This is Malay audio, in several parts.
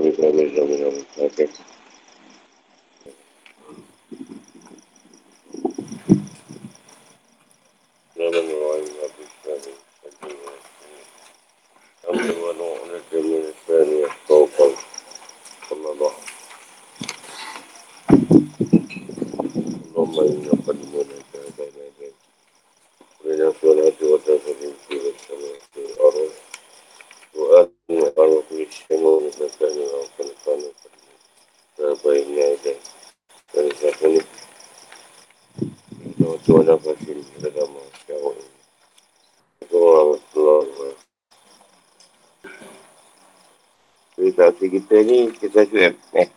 kami kami kami kami kami Cerita kita ni kita cuap eh.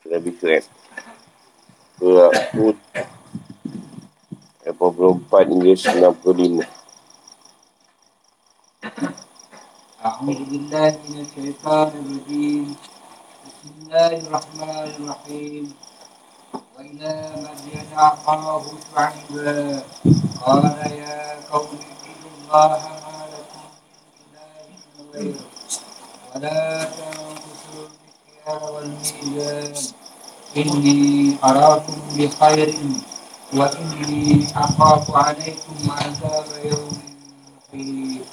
Kita lebih cuap. Surah Hud 84 hingga 65. أعوذ بالله من الشيطان الرجيم بسم الله الرحمن الرحيم وإلى مدين أخاه شعيبا قال يا قوم اعبدوا الله ما لكم من إله غيره ولا تنقصوا المكيال والميزان إني أراكم بخير وإني أخاف عليكم عذاب يوم محيط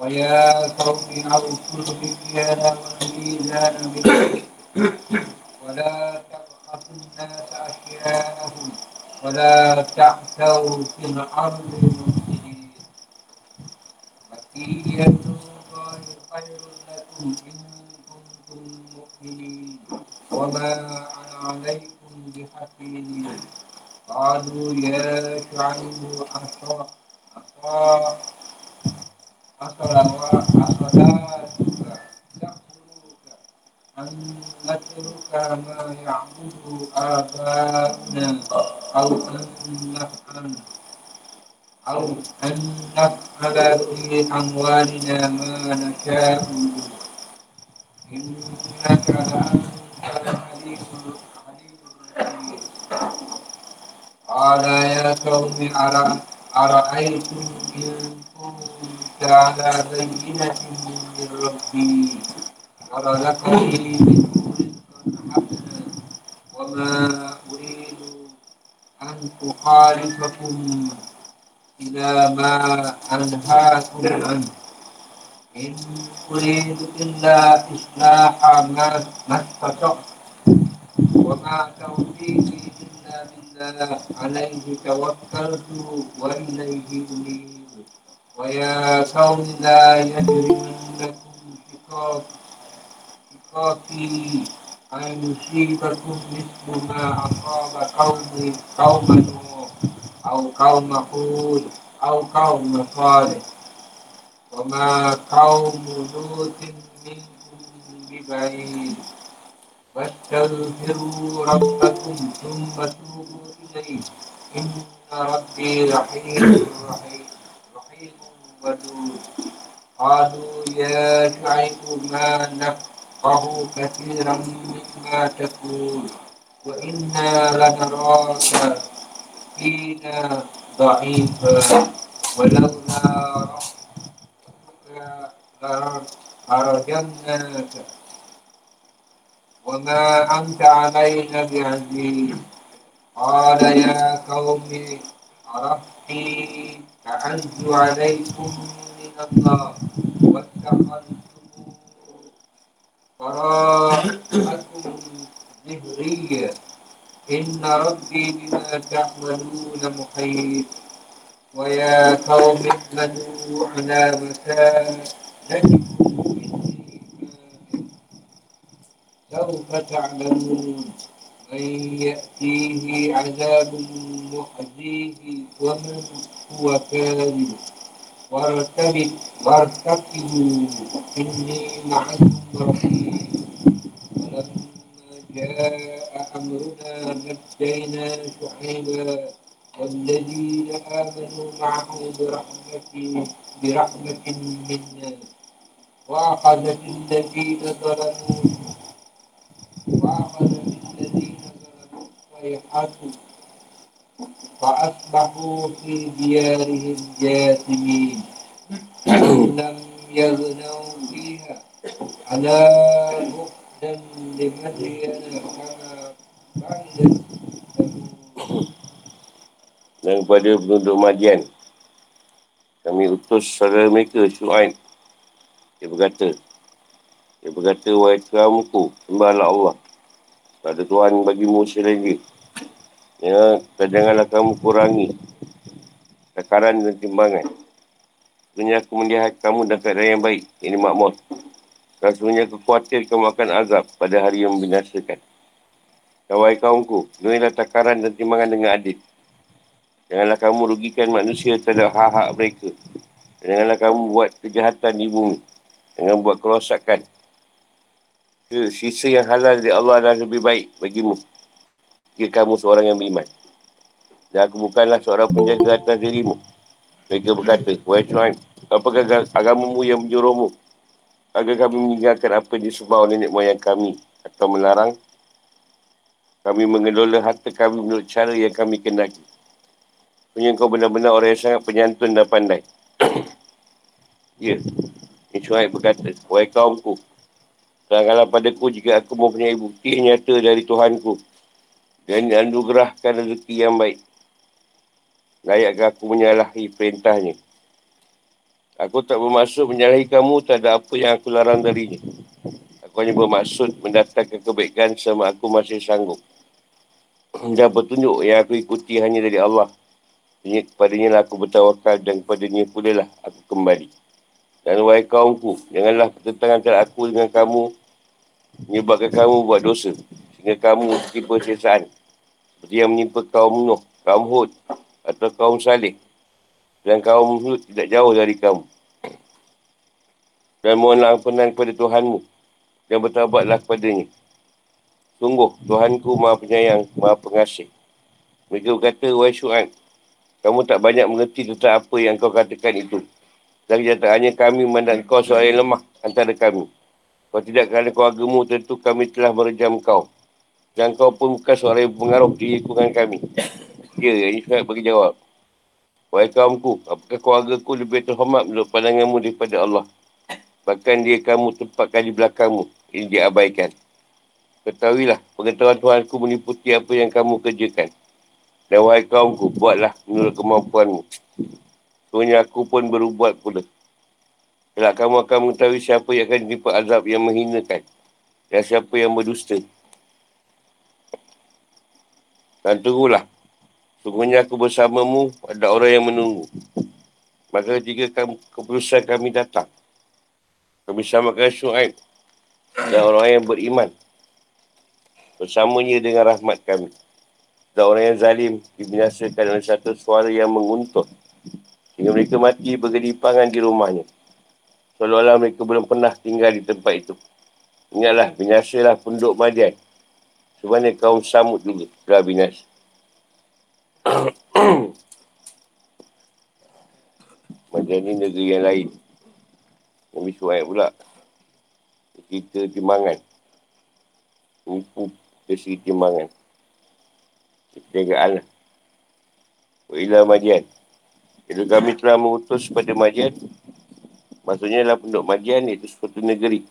ويا قوم أوفوا المكيال والميزان بالقسط ولا تبخسوا الناس أشياءهم ولا تعثوا في الأرض أموالنا ما نشاء إنك لأنت الحليم الحليم الرحيم قال يا قوم أرى أرأيتم إن كنت على بينة من ربي ورزقني منه رزقا حسنا وما أريد أن أخالفكم إلى ما أنهاكم عنه إن أريد إلا إصلاح ما ما استطعت وما توفيقي إلا بالله عليه توكلت وإليه أنيب ويا قوم لا يجرمنكم شقاق شقاقي أن يصيبكم مثل ما أصاب قوم قوم نوح أو قوم هود أو قوم صالح وما قوم لوط منكم ببعيد واستغفروا ربكم ثم توبوا إليه إن ربي رحيم رحيم رحيم ودود قالوا يا شعيب ما نفقه كثيرا مما تقول وإنا لنراك فينا ضعيفا ولولا رحمتك لرجمناك وما أنت علينا بعزيز قال يا قوم أرهقي أعز عليكم من الله واتخذتم وراءكم ظهريا إن ربي بما تعملون محيط. ويا قوم اعملوا على مكانتكم سوف تعلمون من يأتيه عذاب محزيه ومن هو كاذب. وارتبط وارتقبوا. إني معكم ولما جاء أمرنا نجينا شعيبا والذين آمنوا معه برحمة برحمة منا. وأخذت الذين ظلموا وأخذت الذين ظلموا الصيحة فأصبحوا في ديارهم جاثمين. لم يغنوا فيها. على بعدا dan di Madian dan kepada penduduk Madian kami utus saudara mereka Syuaib. Dia berkata dia berkata wahai kamu sembahlah Allah. Pada Tuhan bagi Musa lagi ya dan janganlah kamu kurangi takaran dan timbangan. Sebenarnya aku melihat kamu dalam keadaan yang baik. Ini makmur. Sebenarnya aku khawatir kamu akan azab pada hari yang membinasakan. Kawai kaumku, penuhilah takaran dan timbangan dengan adil. Janganlah kamu rugikan manusia terhadap hak-hak mereka. Janganlah kamu buat kejahatan di bumi. Jangan buat kerosakan. Sisa yang halal dari Allah adalah lebih baik bagimu. Jika kamu seorang yang beriman. Dan aku bukanlah seorang penjaga atas dirimu. Mereka berkata, Wahai Tuhan, apakah agamamu yang menjuruhmu? Agar kami meninggalkan apa yang disebut oleh nenek moyang kami. Atau melarang kami mengelola harta kami menurut cara yang kami kendaki. Punya kau benar-benar orang yang sangat penyantun dan pandai. ya. Ini Syuhaib berkata, Wahai kaumku, terangkanlah padaku jika aku mempunyai bukti yang nyata dari Tuhanku. Dan anugerahkan rezeki yang baik. Layakkah aku menyalahi perintahnya. Aku tak bermaksud menyalahi kamu tak ada apa yang aku larang darinya. Aku hanya bermaksud mendatangkan kebaikan sama aku masih sanggup. Dan petunjuk yang aku ikuti hanya dari Allah. Hanya kepadanya lah aku bertawakal dan kepadanya pula lah aku kembali. Dan wahai kaumku, janganlah pertentangan antara aku dengan kamu menyebabkan kamu buat dosa. Sehingga kamu tipe sesaan. Seperti yang menimpa kaum Nuh, kaum Hud atau kaum Salih. Dan kaum Hud tidak jauh dari kamu. Dan mohonlah ampunan kepada Tuhanmu. Dan bertabatlah kepadanya. Sungguh, Tuhanku maha penyayang, maha pengasih. Mereka berkata, Wahai Syu'an, kamu tak banyak mengerti tentang apa yang kau katakan itu. Dan kenyataannya kami memandang kau seorang yang lemah antara kami. Kalau tidak kerana kau agamu, tentu kami telah merejam kau. Dan kau pun bukan seorang yang pengaruh di lingkungan kami. Ya, ini sangat bagi jawab. Wahai kaumku, apakah keluarga ku lebih terhormat menurut pandanganmu daripada Allah? Bahkan dia kamu tempatkan di belakangmu. Ini diabaikan. Ketahuilah, pengetahuan Tuhanku meniputi apa yang kamu kerjakan. Dan wahai kaumku, buatlah menurut kemampuanmu. Sebenarnya aku pun berubah pula. Kelak kamu akan mengetahui siapa yang akan ditimpa azab yang menghinakan. Dan siapa yang berdusta. Dan tunggulah. Sungguhnya aku bersamamu, ada orang yang menunggu. Maka ketika kamu, keputusan kami datang, kami samakan Syu'aib dan orang yang beriman bersamanya dengan rahmat kami. Dan orang yang zalim dibinasakan oleh satu suara yang menguntut. Sehingga mereka mati bergedipangan di rumahnya. Seolah-olah mereka belum pernah tinggal di tempat itu. Ingatlah, binasalah penduduk Madian. Sebenarnya kaum Samud juga telah binasa. Madian ini negeri yang lain. Nabi Suhaib pula. Kita timbangan. Nipu ke segi timbangan. Perjagaan lah. Wa'ilah Madian. Jadi kami telah mengutus kepada Madian. Maksudnya adalah penduduk Madian iaitu suatu negeri.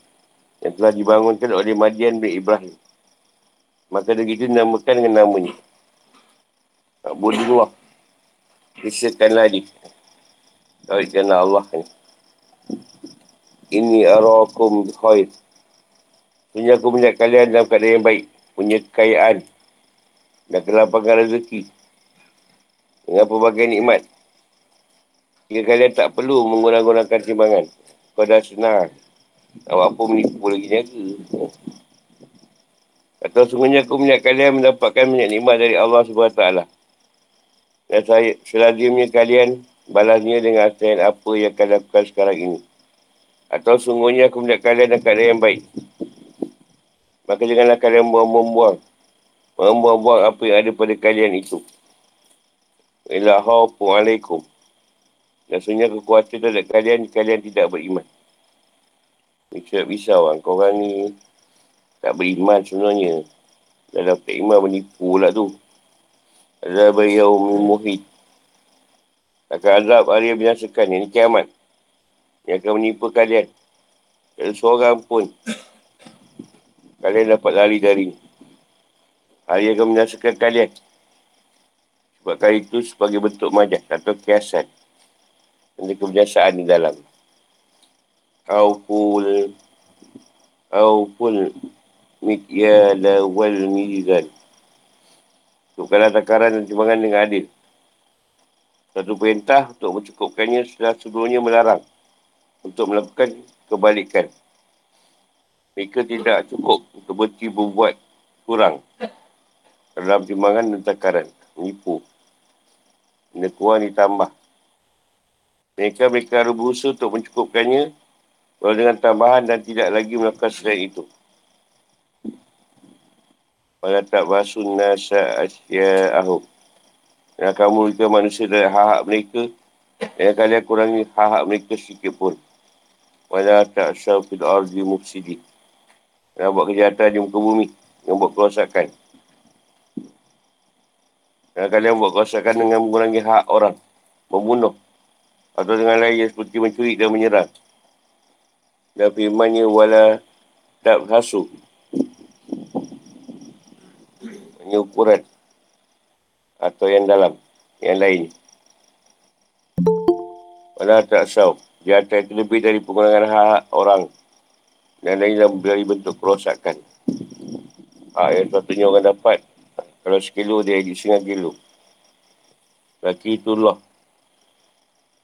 Yang telah dibangunkan oleh Madian bin Ibrahim. Maka negeri itu dinamakan dengan namanya. Abudullah. Kisahkan lagi. Tawidkanlah Allah ni. Ini arakum khair. Sebenarnya aku melihat kalian dalam keadaan yang baik. Punya kekayaan dan kelapangan rezeki dengan pelbagai nikmat. Jika kalian tak perlu menggunakan timbangan, kau dah senang. Awak apa menipu lagi niaga. Atau sungguhnya aku melihat kalian mendapatkan banyak nikmat dari Allah SWT. Dan saya, selazimnya kalian balasnya dengan asahan apa yang kalian lakukan sekarang ini. Atau sungguhnya aku melihat kalian dalam keadaan yang baik. Maka janganlah kalian buang-buang membuang-buang apa yang ada pada kalian itu. Ila alaikum. Dan sebenarnya kekuatan terhadap kalian, kalian tidak beriman. Ini tidak bisa orang. Korang ni tak beriman sebenarnya. Dah dapat iman menipu pula tu. Azab yaum muhid. Akan azab hari yang binasakan. Ini kiamat. Yang akan menipu kalian. Tak seorang pun. Kalian dapat lari dari Hari akan menyaksikan kalian. Sebab kali itu sebagai bentuk majah atau kiasan. Ada kebiasaan di dalam. Auful. Auful. Mikyala wal mizan. Cukupkanlah takaran dan timbangan dengan adil. Satu perintah untuk mencukupkannya setelah sebelumnya melarang untuk melakukan kebalikan. Mereka tidak cukup untuk berhenti berbuat kurang dalam timbangan dan takaran. Menipu. Benda kurang ditambah. Mereka mereka berusaha untuk mencukupkannya walau dengan tambahan dan tidak lagi melakukan selain itu. Pada tak basun nasa asya ahuk. Yang kamu juga manusia dari hak-hak mereka. Yang kalian kurangi hak-hak mereka sedikit pun. Pada tak syafid ardi mufsidi. Yang buat kejahatan di muka bumi. Yang buat kerosakan. Yang kalian buat kerosakan dengan mengurangi hak orang. Membunuh. Atau dengan lain seperti mencuri dan menyerang. Dan firmannya wala tak hanya ukuran atau yang dalam, yang lain. Pada tak sah, jatuh itu lebih dari pengurangan hak orang dan lain dalam dari bentuk kerosakan. Hak yang sepatutnya orang dapat, kalau sekilo dia jadi setengah kilo. Laki itulah.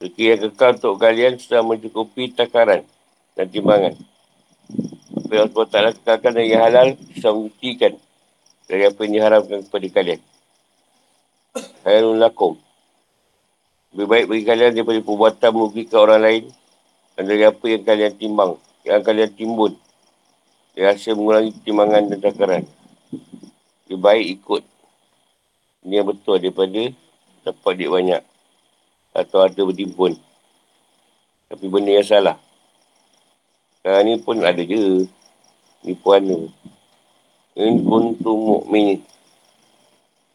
Laki yang kekal untuk kalian sudah mencukupi takaran dan timbangan. Apa yang Allah kekalkan dari halal, sudah membuktikan dari apa yang diharamkan kepada kalian. Khairul lakum. Lebih baik bagi kalian daripada perbuatan merugikan orang lain dan dari apa yang kalian timbang, yang kalian timbun. Yang hasil mengulangi timbangan dan takaran. Lebih baik ikut. Ini yang betul daripada dapat duit banyak. Atau ada bertimbun. Tapi benda yang salah. Sekarang ni pun ada je. Nipuan tu. In kuntum mu'min.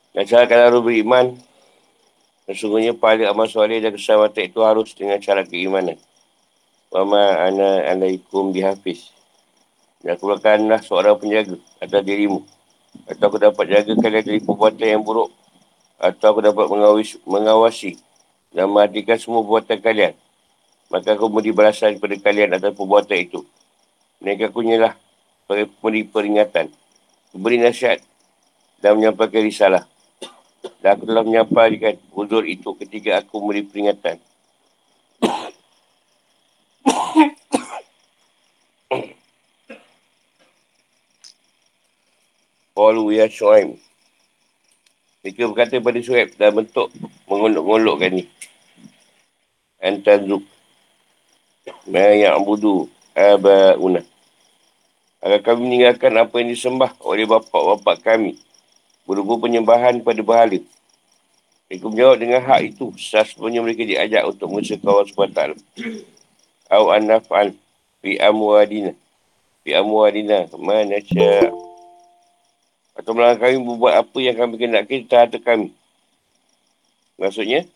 Dan kalau harus beriman, sesungguhnya pahala amal soleh dan keselamatan itu harus dengan cara keimanan. Wama ana alaikum bihafiz. Dan aku akanlah seorang penjaga atas dirimu. Atau aku dapat jaga kalian dari perbuatan yang buruk. Atau aku dapat mengawasi, mengawasi dan mematikan semua perbuatan kalian. Maka aku memberi balasan kepada kalian atas perbuatan itu. Mereka kunyalah pemberi peringatan beri nasihat dan menyampaikan risalah. Dan aku telah menyampaikan uzur itu ketika aku memberi peringatan. Qalu ya Shu'aib. Mereka berkata pada Shu'aib dalam bentuk mengolok-ngolokkan ni. Antazuk. Ma ya'budu aba'una. Agar kami meninggalkan apa yang disembah oleh bapa-bapa kami. Berupa penyembahan pada bahala. Mereka menjawab dengan hak itu. Sebenarnya mereka diajak untuk mengusaha kawan sebatal. Au anaf'al fi amwadina. Fi amwadina. Mana. Atau melangkah kami berbuat apa yang kami kendaki terhadap kami. Maksudnya,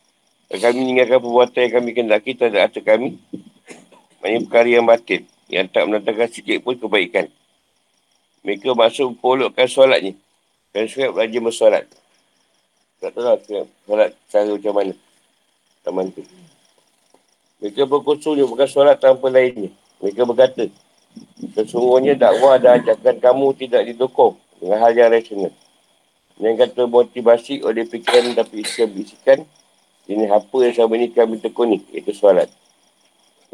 kami meninggalkan perbuatan yang kami kendaki terhadap kami. Maksudnya perkara yang batin yang tak mendatangkan sikit pun kebaikan. Mereka masuk polokkan solatnya. Dan sekarang belajar bersolat. Tak tahu lah solat cara macam mana. Taman tu. Mereka berkusungnya bukan solat tanpa lainnya. Mereka berkata, sesungguhnya dakwah dan ajakan kamu tidak didukung dengan hal yang rasional. Yang kata motivasi oleh fikiran tapi isikan bisikan, ini apa yang sama ini kami tekuni, iaitu solat.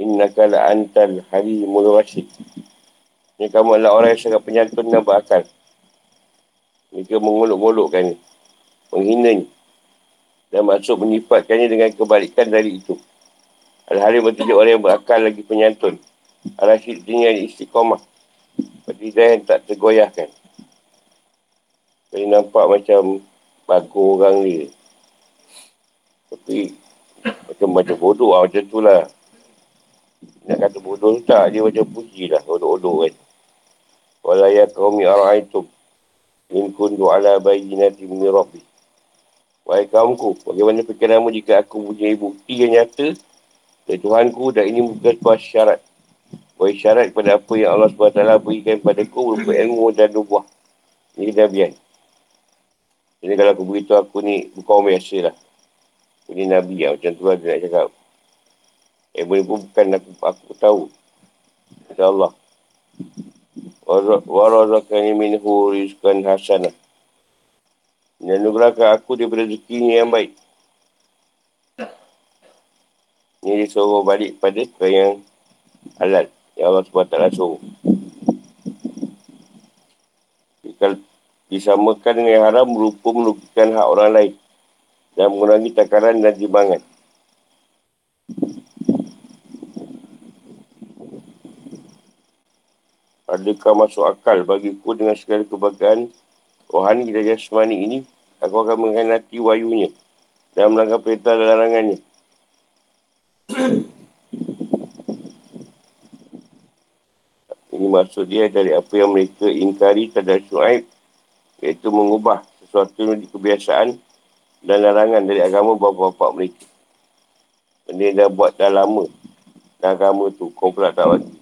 Innaka la antal halimul rasyid. Ini kamu adalah orang yang sangat penyantun dan berakal. Mereka mengolok-olokkan menghina dan masuk menifatkannya dengan kebalikan dari itu. Hal-hal yang bertujuh orang yang berakal lagi penyantun. Al-Rashid dengan istiqomah. Seperti yang tak tergoyahkan. Jadi nampak macam bagus orang ni. Tapi macam macam bodoh lah macam tu lah. Nak kata bodoh tak, dia macam puji lah, bodoh-bodoh kan. Walaya kaumi ara'aitum in kundu ala bayinati min rabbi. Wahai kaumku, bagaimana fikiranmu jika aku punya bukti yang nyata dari Tuhanku dan ini bukan sebuah syarat Bersyarat kepada apa yang Allah SWT berikan kepada ku berupa ilmu dan nubuah. Ini kenabian. Jadi kalau aku beritahu aku ni bukan orang biasa lah. Ini Nabi lah. Macam tu lah dia nak cakap. Eh boleh bukan aku, aku tahu. InsyaAllah. Warazakani minhu rizkan hasanah. Dan nugerahkan aku daripada rezekinya yang baik. Ini disuruh balik pada ke yang halal. Yang Allah SWT suruh. Jika disamakan dengan haram, berupa merugikan hak orang lain. Dan mengurangi takaran dan timbangan. Adakah masuk akal bagiku dengan segala kebahagiaan rohani dan jasmani ini, aku akan mengkhianati wayunya dan melanggar perintah dan larangannya. Ini maksud dia dari apa yang mereka ingkari terhadap syuaib iaitu mengubah sesuatu yang kebiasaan dan larangan dari agama bapa-bapa mereka. Benda dah buat dah lama dan agama tu kau pula tak bagi.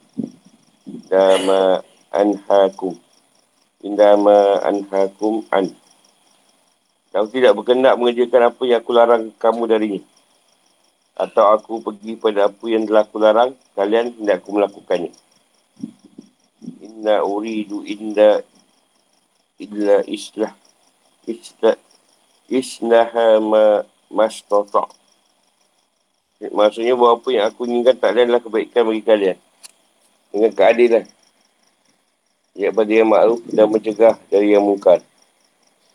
Dama anhakum. Indama anhakum an. Aku tidak berkenak mengerjakan apa yang aku larang kamu darinya atau aku pergi pada apa yang telah aku larang, kalian tidak aku melakukannya. Inna uridu inda illa islah islah isnaha ma mastata. Maksudnya bahawa apa yang aku inginkan tak adalah kebaikan bagi kalian. Dengan keadilan. Ya pada yang makruf dan mencegah dari yang mungkar.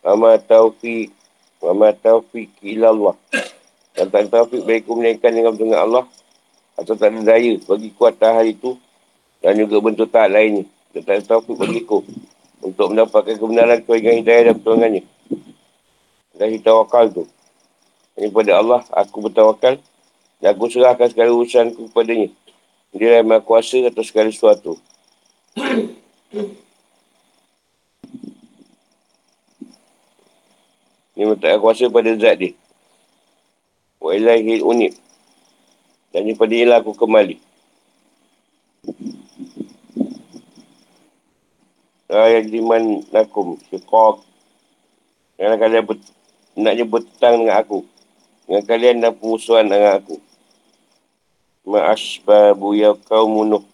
Wa taufiq wa ma taufiq ila Allah. Dan tak taufik baik melainkan dengan dengan Allah atau tak ada daya bagi kuatan hari itu dan juga bentuk tak lainnya. Dan tak ada taufik bagiku untuk mendapatkan kebenaran kewajiban hidayah dan pertolongannya. Dan tawakal tu. Ini pada Allah, aku bertawakal dan aku serahkan segala urusanku kepadanya. Dia yang maha kuasa atas segala sesuatu. Ini minta kuasa pada zat dia. Wa ilahi unik. Dan daripada ialah aku kembali. Ayat liman nakum. Syukok. Kerana kalian ber, naknya bertentang dengan aku. Dengan kalian dan pemusuhan dengan aku. Ma'asbabu ya kaum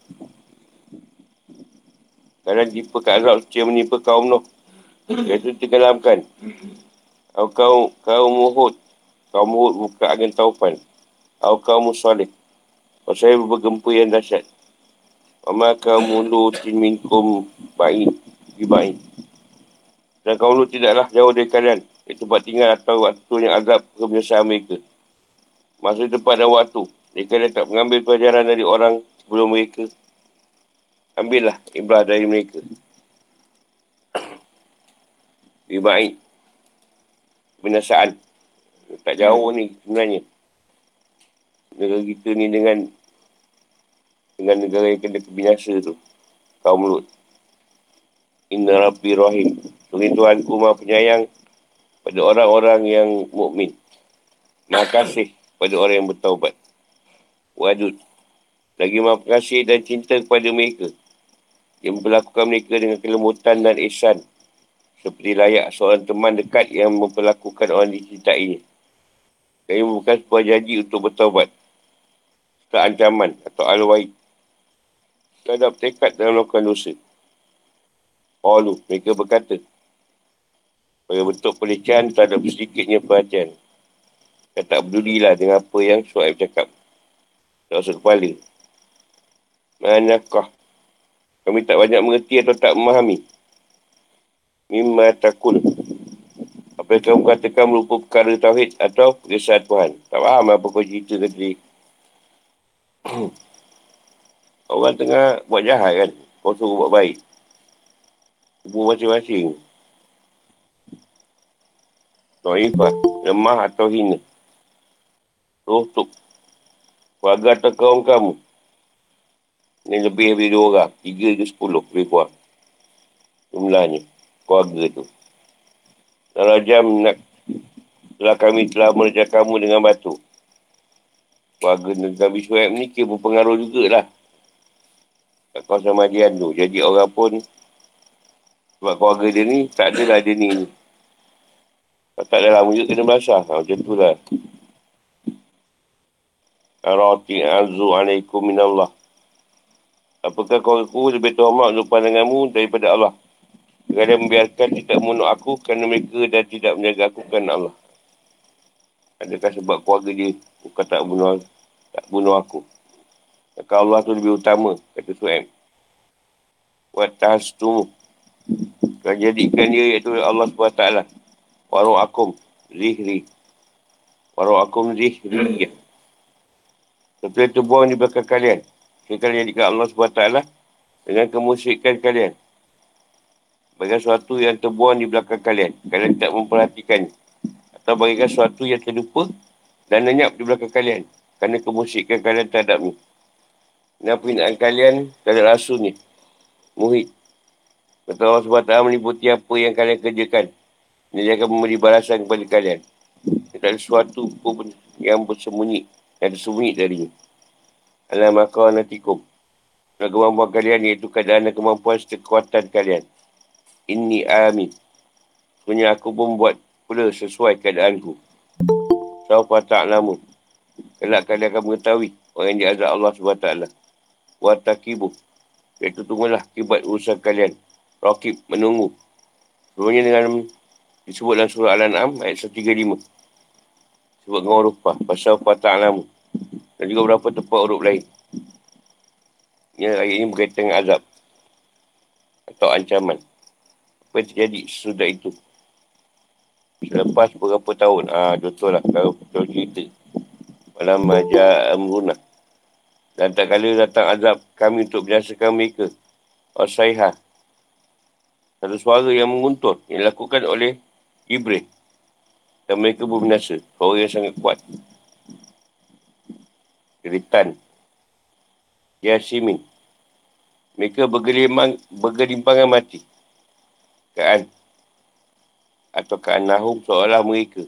tipe kat azab suci yang menimpa kaum Nuh. Iaitu tenggelamkan. Kau kaum, kaum Muhud kaum Hud buka angin taufan. Atau kaum Salih. Kau saya bergempa yang dahsyat. Mama kaum mulu minkum baik. Baik. Dan kaum lu tidaklah jauh dari kalian. Itu tempat tinggal atau waktu yang azab kebiasaan mereka. Masa tempat dan waktu. Mereka dah mengambil pelajaran dari orang sebelum mereka. Ambillah ibrah dari mereka. Lebih baik. Binasaan. Tak jauh ni sebenarnya. Negara kita ni dengan dengan negara yang kena kebinasa tu. Kaum Lut. Inna Rabbi Rahim. Tuhan Tuhan ku maha penyayang pada orang-orang yang mukmin. Maha kasih pada orang yang bertaubat. Wadud. Lagi maha kasih dan cinta kepada mereka. Yang memperlakukan mereka dengan kelembutan dan ihsan. Seperti layak seorang teman dekat yang memperlakukan orang dicintainya. Kami bukan sebuah janji untuk bertaubat. Setelah ancaman atau al-waid. Terhadap tekad dalam melakukan dosa. Alu, mereka berkata. Pada bentuk pelecehan terhadap sedikitnya perhatian. Dan tak pedulilah dengan apa yang Suhaib cakap. Tak rasa kepala. Manakah kami tak banyak mengerti atau tak memahami. Mimma takul. Apa yang kamu katakan merupakan perkara tauhid atau kesan Tuhan. Tak faham apa kau cerita tadi. Orang tengah buat jahat kan. Kau suruh buat baik. Kubu masing-masing. No'ifah. Lemah atau hina. Rohtuk. Keluarga atau kaum kamu. Ini lebih dari dua orang. Tiga ke sepuluh. Lebih kurang. Jumlahnya. Keluarga tu. Rajam nak telah kami telah merejak kamu dengan batu. Warga Nabi Suhaib ni kira berpengaruh jugalah. kat kawasan Madian tu. Jadi orang pun sebab keluarga dia ni tak adalah dia ni. Kalau tak ada lama juga kena belasah. Ha, macam tu lah. Arati azu alaikum minallah. Apakah kau aku lebih terhormat untuk pandanganmu daripada Allah? Kerana membiarkan tidak membunuh aku kerana mereka dan tidak menjaga aku kerana Allah. Adakah sebab keluarga dia bukan tak bunuh, tak bunuh aku? Maka Allah tu lebih utama, kata Su'aim. Tahas tu. Kau jadikan dia iaitu Allah SWT. Warung akum, zihri. Warung akum, zihri. Setelah itu buang di belakang kalian. Sekali jadikan Allah SWT dengan kemusyrikan kalian. Bagian sesuatu yang terbuang di belakang kalian. Kalian tak memperhatikan. Atau bagikan sesuatu yang terlupa dan lenyap di belakang kalian. Kerana kemusyrikan kalian terhadap ni. Dan perinaan kalian terhadap rasul ni. Muhid. Kata Allah SWT meliputi apa yang kalian kerjakan. Dia akan memberi balasan kepada kalian. Tak ada sesuatu pun yang bersembunyi. Yang tersembunyi darinya. Alam akanatikum. Dan kemampuan kalian iaitu keadaan dan kemampuan serta kekuatan kalian. Ini amin. Sebenarnya aku pun buat pula sesuai keadaanku. Saufa ta'lamun. Kelak kalian akan mengetahui orang yang diazab Allah SWT. Wa takibu. Iaitu tunggulah akibat urusan kalian. Rakib menunggu. Sebenarnya dengan disebut dalam surah Al-An'am ayat 135. Sebut dengan huruf. Pasal Fah ta'lamun. Dan juga beberapa tempat huruf lain. Ya, ayat ini berkaitan dengan azab. Atau ancaman. Apa yang terjadi sesudah itu. Selepas beberapa tahun. Ah, betul lah. Kalau betul cerita. Malam maja amruna. Dan tak kala datang azab kami untuk binasakan mereka. Osaiha. Satu suara yang menguntur. Yang dilakukan oleh Ibrahim. Dan mereka berbinasa. Suara yang sangat kuat. Keritan. Yasimin. Mereka bergelimang, bergelimpangan mati. Kaan. Atau kaan nahum seolah mereka.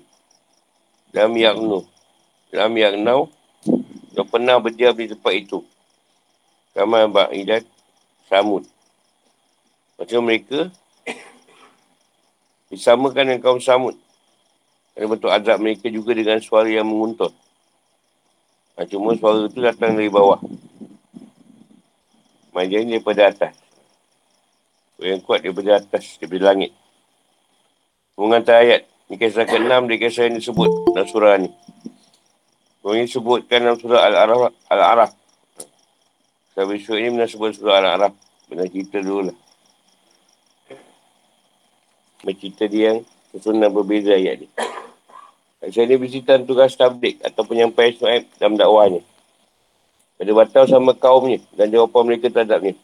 Dalam yaknu. Dalam yaknu. Yang pernah berdiam di tempat itu. Kamal Ba'idat Samud. Macam mereka disamakan dengan kaum Samud. Kerana bentuk azab mereka juga dengan suara yang menguntut. Ha, cuma suara tu datang dari bawah. Majlis daripada atas. Yang kuat daripada atas, daripada langit. Mengantar ayat. Ini kisah ke-6 dari kisah yang disebut dalam surah ni. Surah ini disebutkan dalam surah Al-Araf. Al-Araf. Sebab surah ini benar sebut surah Al-Araf. Benar cerita dulu lah. Bercerita dia yang susunan berbeza ayat ni. Ni bercerita tugas tablik atau penyampaian Suhaib dalam dakwahnya. Pada batal sama kaumnya dan jawapan mereka terhadapnya.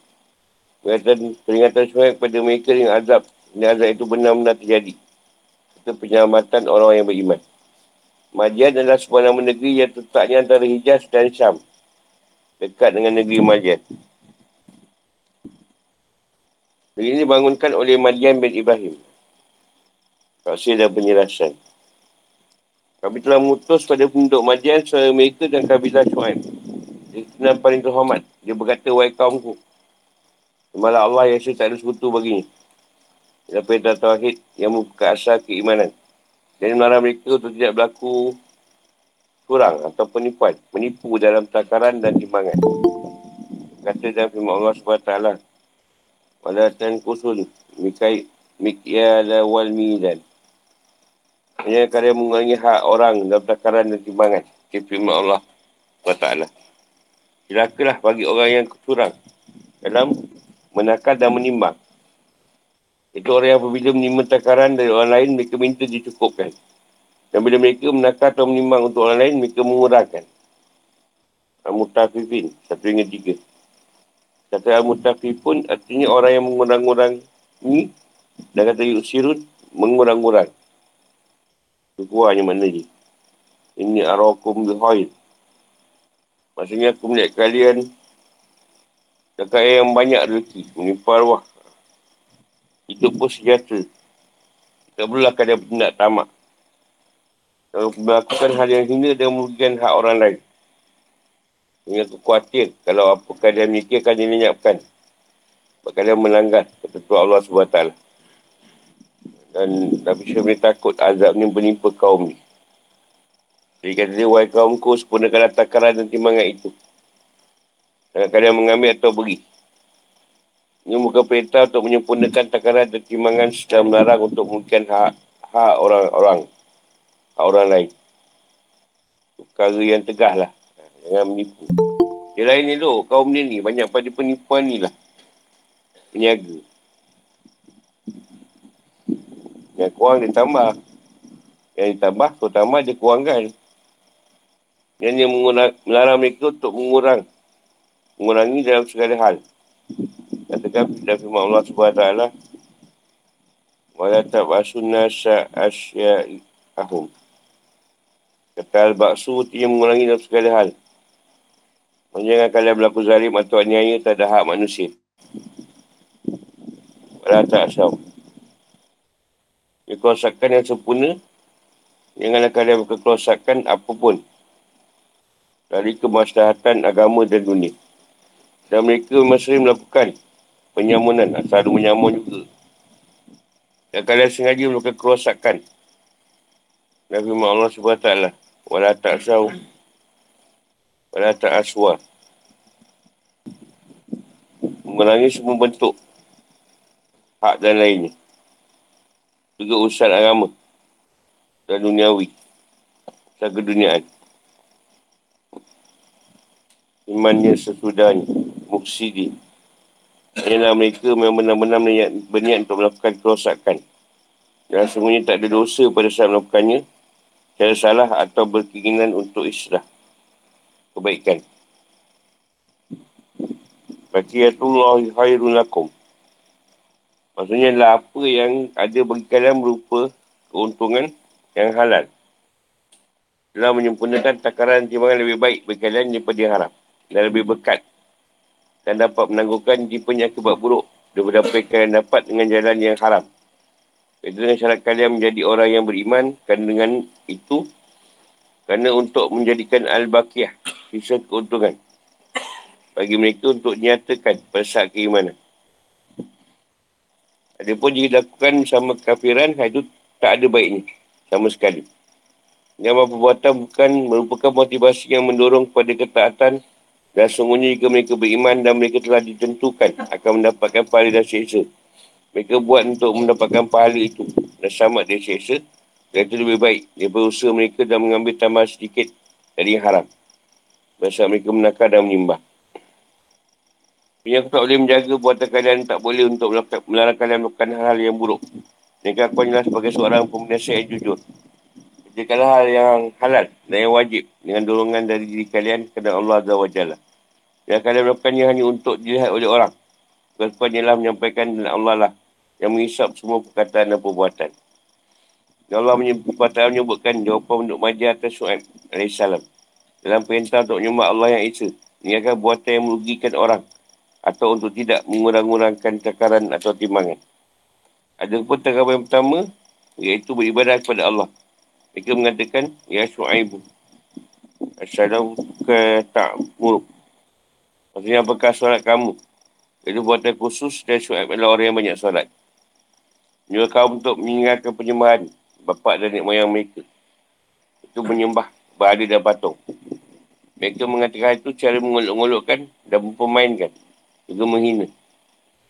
Peringatan, peringatan Suhaib kepada mereka dengan azab. Ini azab itu benar-benar terjadi. Itu penyelamatan orang yang beriman. Madian adalah sebuah nama negeri yang tertaknya antara Hijaz dan Syam. Dekat dengan negeri Madian. Negeri ini dibangunkan oleh Madian bin Ibrahim. Taksir dan penjelasan. Kami telah mengutus pada penduduk Madian suara mereka dan kabilah Shu'aib. Dia paling terhormat. Dia berkata, wahai kaumku. Malah Allah yang saya tak ada sekutu baginya. Dan perintah tawahid yang membuka asal keimanan. Dan melarang mereka untuk tidak berlaku kurang atau penipuan. Menipu dalam takaran dan timbangan. Kata dalam firman Allah SWT. Walatan kusun. Mikai mikyala wal midan. Hanya kalian mengulangi hak orang dalam takaran dan timbangan. Kefirman Allah SWT. Silakalah bagi orang yang curang dalam menakar dan menimbang. Itu orang yang apabila menimbang takaran dari orang lain, mereka minta dicukupkan. Dan bila mereka menakar atau menimbang untuk orang lain, mereka mengurangkan. Al-Mutafifin, satu hingga tiga. Kata Al-Mutafif pun artinya orang yang mengurang-urang ini. Dan kata Yusirun, mengurang-urang. Kekuatan mana ni? Ini arakum bihaid. Maksudnya aku melihat kalian cakap yang banyak rezeki. Menimpa arwah. Hidup pun sejahtera. Tak perlulah kalian bertindak tamak. Kalau melakukan hal yang hina dan merugikan hak orang lain. Dengan aku khawatir kalau apa kalian mikir akan dilenyapkan Sebab kalian melanggar ketentuan Allah SWT. Dan Nabi Syekh takut azab ni menimpa kaum ni. Jadi kata dia, wahai kaumku, sempurnakanlah takaran dan timbangan itu. Jangan kalian mengambil atau beri. Ini bukan perintah untuk menyempurnakan takaran dan timbangan secara melarang untuk mungkin hak, hak orang-orang. Hak orang lain. Perkara yang tegah lah. Jangan menipu. Dia lain ni tu, kaum ni ni. Banyak pada penipuan ni lah. Peniaga. Yang kurang dia tambah. Yang ditambah, kau tambah dia kurangkan. Yang dia mengurang, melarang mereka untuk mengurang. Mengurangi dalam segala hal. Katakan dalam firman Allah SWT. Wala tab'asun nasa ahum. Kata al-baksu ia mengurangi dalam segala hal. Jangan kalian berlaku zalim atau aniaya tak ada hak manusia. Wala Kerosakan yang sempurna. Janganlah kalian berkerosakan apapun dari kemaslahatan agama dan dunia. Dan mereka masih melakukan penyamunan. Asal menyamun juga. Dan kalian sengaja melakukan kerosakan. Firman Allah SWT. Wala ta'asau. Wala ta'aswa. Mengurangi semua bentuk. Hak dan lainnya. Juga urusan agama. Dan duniawi. Dan keduniaan imannya sesudahnya. Muksidi. Ialah mereka memang benar-benar berniat, berniat untuk melakukan kerosakan. Dan semuanya tak ada dosa pada saat melakukannya. Cara salah atau berkeinginan untuk islah. Kebaikan. Bakiyatullah khairun lakum. Maksudnya adalah apa yang ada bagi kalian berupa keuntungan yang halal. Dalam menyempurnakan takaran timbangan lebih baik bagi kalian daripada yang haram dan lebih berkat dan dapat menangguhkan jipanya akibat buruk daripada apa yang kalian dapat dengan jalan yang haram. Itu dengan syarat kalian menjadi orang yang beriman kan dengan itu kerana untuk menjadikan Al-Baqiyah sisa keuntungan bagi mereka untuk nyatakan pada saat keimanan. Adapun jika dilakukan sama kafiran, itu tak ada baiknya sama sekali. Yang perbuatan bukan merupakan motivasi yang mendorong kepada ketaatan dan sungguhnya jika mereka beriman dan mereka telah ditentukan akan mendapatkan pahala dan seksa. Mereka buat untuk mendapatkan pahala itu dan sama dari seksa. Dan itu lebih baik daripada usaha mereka dan mengambil tambah sedikit dari yang haram. Biasa mereka menakar dan menimbah. Punya aku tak boleh menjaga buatan kalian tak boleh untuk melarang kalian melakukan hal-hal yang buruk. Mereka aku adalah sebagai seorang pemenasihat yang jujur. Kerjakanlah hal yang halal dan yang wajib dengan dorongan dari diri kalian kepada Allah Azza wa Jalla. Dan kalian melakukannya hanya untuk dilihat oleh orang. Kesukaan ialah menyampaikan dan Allah lah yang mengisap semua perkataan dan perbuatan. Dan Allah menyebutkan jawapan untuk majah atas Su'ad AS. Dalam perintah untuk menyembah Allah yang Esa. Mengingatkan buatan yang merugikan orang. Atau untuk tidak mengurang-urangkan takaran atau timbangan. Ada pun takaran yang pertama. Iaitu beribadah kepada Allah. Mereka mengatakan, Ya Shu'aib. Assalamu ke ta'mur. Maksudnya apakah solat kamu? Itu buatan khusus dan Shu'aib adalah orang yang banyak solat. Juga kaum untuk meninggalkan penyembahan bapa dan nenek moyang mereka. Itu menyembah berada dan patung. Mereka mengatakan itu cara mengolok-olokkan dan mempermainkan. Juga menghina.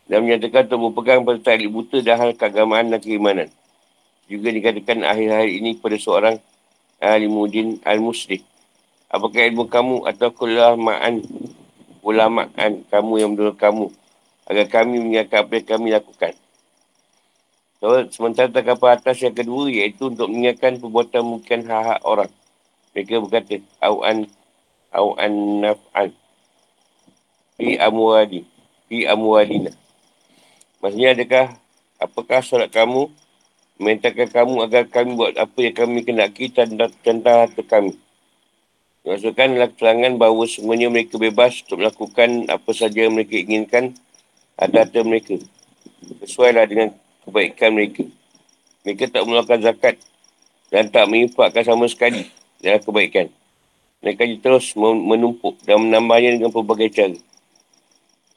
Dan menyatakan untuk berpegang pada tali buta dan hal keagamaan dan keimanan juga dikatakan akhir-akhir ini kepada seorang alimuddin al-muslim. Apakah ilmu kamu atau kulamaan ulamaan kamu yang menurut kamu agar kami mengingatkan apa yang kami lakukan. So, sementara takapan atas yang kedua iaitu untuk mengingatkan perbuatan mungkin hak-hak orang. Mereka berkata, awan awan naf'an fi amwali fi amwalina. Maksudnya adakah apakah solat kamu Memintakan kamu agar kami buat apa yang kami kenaki tentang, tentang harta kami. Maksudkan adalah keterangan bahawa semuanya mereka bebas untuk melakukan apa saja yang mereka inginkan ada harta mereka. Sesuailah dengan kebaikan mereka. Mereka tak melakukan zakat dan tak menginfakkan sama sekali dalam kebaikan. Mereka terus menumpuk dan menambahnya dengan pelbagai cara.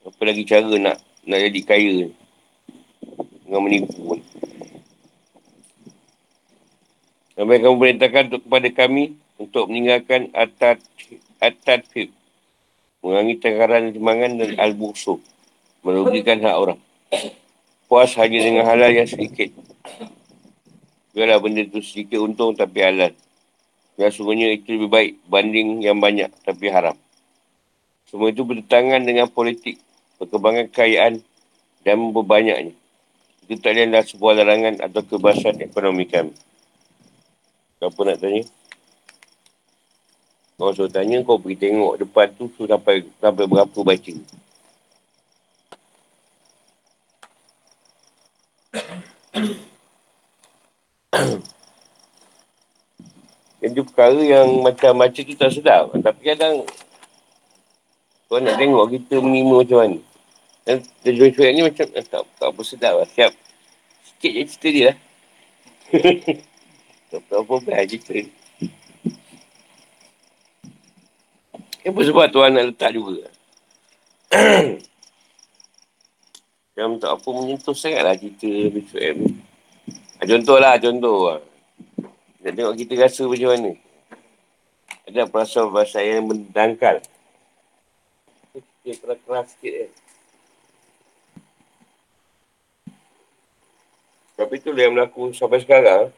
Apa lagi cara nak nak jadi kaya. Dengan menipu. Sampai kamu perintahkan untuk kepada kami untuk meninggalkan atat atat fib. Mengangi tekaran semangan dan al-busuh. Merugikan hak orang. Puas hanya dengan halal yang sedikit. Biarlah benda itu sedikit untung tapi halal. Yang sungguhnya itu lebih baik banding yang banyak tapi haram. Semua itu bertentangan dengan politik, perkembangan kekayaan dan berbanyaknya. Itu tak adalah sebuah larangan atau kebasan ekonomi kami. Siapa nak tanya? Kau suruh tanya, kau pergi tengok depan tu tu sampai, sampai berapa baca. Itu perkara yang macam macam tu tak sedap. Tapi kadang kau nak tengok kita menima macam mana. Dan tujuan ni macam tak, tak apa sedap lah. Siap. Sikit je cerita dia lah. tak apa apa cerita ni. Apa sebab tuan nak letak juga? Yang tak apa menyentuh sangat lah cerita BQM ni. Ha, contoh lah, contoh lah. Nak tengok kita rasa macam mana. Ada perasaan bahasa yang mendangkal. Dia keras-keras sikit eh. Tapi tu yang berlaku sampai sekarang.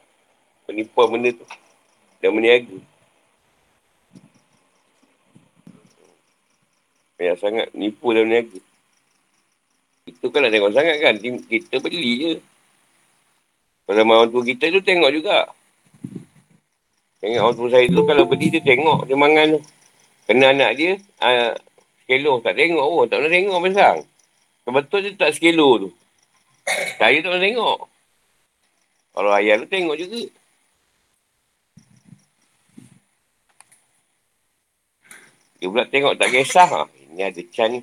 Penipuan benda tu. Dan meniaga. Banyak sangat nipu dan meniaga. Itu kan nak tengok sangat kan. Kita beli je. Kalau orang tua kita tu tengok juga. Tengok orang tua saya tu kalau beli dia tengok dia mangan tu. Kena anak dia, uh, sekelo tak tengok pun. Tak pernah tengok pasang. Kebetul dia tak sekelo tu. Saya tak pernah tengok. Kalau ayah tu tengok juga. Dia pula tengok tak kisah. Ha. Ini ada Chan ni.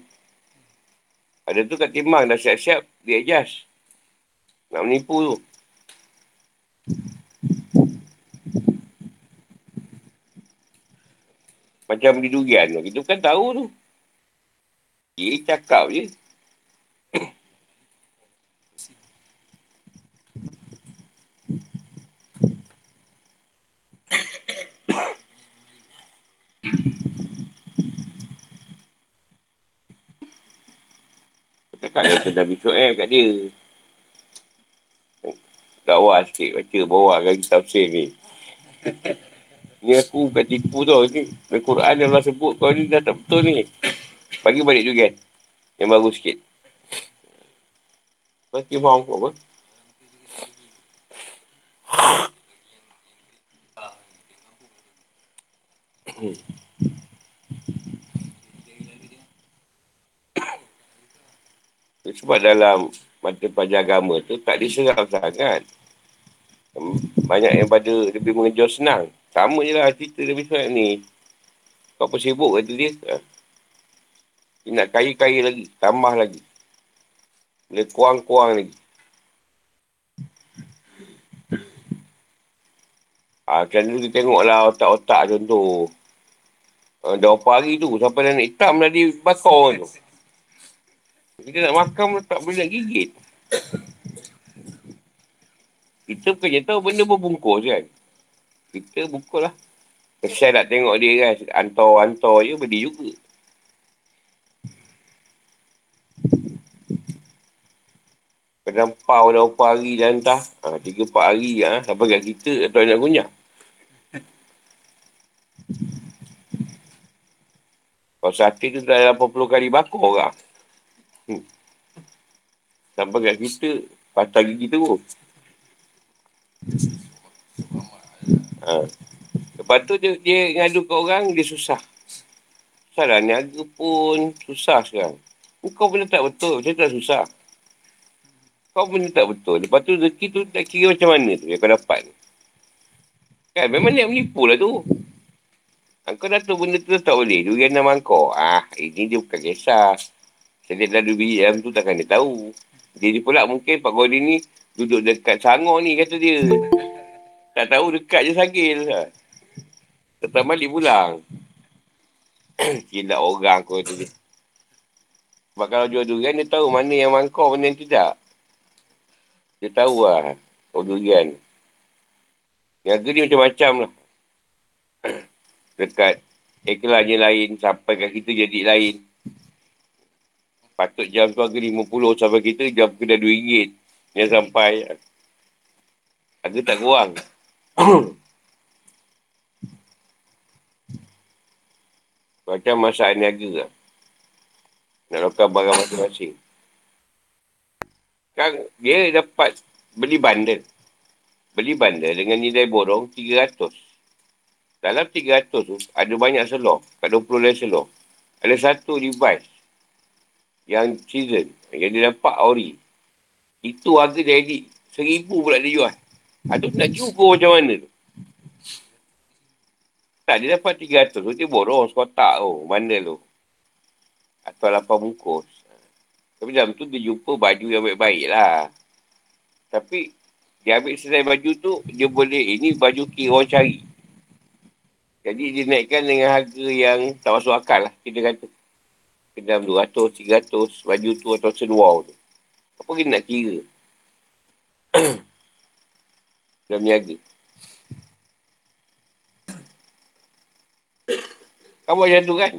Ada tu kat timbang dah siap-siap. Dia adjust. Nak menipu tu. Macam di durian tu. Kita kan tahu tu. Dia cakap je. Cakap dia kena besok eh kat dia. Dakwah sikit baca bawah kan tafsir ni. Ni aku bukan tipu tau. Ni Al-Quran yang Allah sebut kau ni dah tak betul ni. Bagi balik juga kan. Yang baru sikit. Pasti faham kau apa? Hmm. Sebab dalam mata pelajar agama tu tak diserap sangat. Banyak yang pada lebih mengejar senang. Sama je lah cerita lebih sangat ni. Kau apa sibuk kata dia. Ha? Dia nak kaya-kaya lagi. Tambah lagi. Boleh kuang-kuang lagi. Ha, kan dulu kita tengoklah otak-otak contoh. Ha, dah berapa hari tu sampai dah nak hitam dah di bakar tu. Kita nak makan tak boleh nak gigit. Kita bukannya tahu benda berbungkus kan. Kita bungkus lah. Kesan nak tengok dia kan. Antar-antar je beli juga. Kena pau dah berapa hari dah entah. Ha, tiga empat hari ha, sampai kat kita atau nak kunyah. Kalau sate tu dah 80 kali bakar orang. Sampai kat kita, patah gigi tu. Ha. Lepas tu dia, dia ngadu ke orang, dia susah. Salah niaga pun susah sekarang. Kau benda tak betul, macam tak susah. Kau benda tak betul. Lepas tu rezeki tu tak kira macam mana tu yang kau dapat. Kan memang niat menipu lah tu. Kau dah tahu benda tu tak boleh. Durian nama kau. Ah, ini dia bukan kisah. Saya dah duduk biji dalam tu takkan dia tahu. Jadi pula mungkin Pak Godi ni duduk dekat Sangor ni kata dia. Tak tahu dekat je Sagil. Tetap balik pulang. Silap orang kau kata dia. Sebab kalau jual durian, dia tahu mana yang mangkuk, mana yang tidak. Dia tahu lah. Oh, durian. Niaga ni macam-macam lah. Dekat iklannya lain, sampai kat kita jadi lain. Patut jam tu harga RM50 sampai kita jam kena RM2. Yang sampai. Harga tak kurang. Macam masalah niaga lah. Nak lakukan barang masing-masing. Kan dia dapat beli bundle. Beli bundle dengan nilai borong 300. Dalam 300 tu ada banyak selor. Kat 20 lain selor. Ada satu device. Yang season. Yang dia dapat ori. Itu harga dia edit. Seribu pula dia jual. Aduh nak cukur macam mana tu. Tak, dia dapat 300 tu. Dia borong sekotak tu. Bundle tu. Atau 8 bungkus. Tapi dalam tu dia jumpa baju yang baik-baik lah. Tapi dia ambil selesai baju tu, dia boleh, ini baju kira orang cari. Jadi dia naikkan dengan harga yang tak masuk akal lah, kita kata. Kedam 200, 300, baju tu atau seluar tu. Apa kita nak kira? Dalam niaga. Kamu macam tu kan?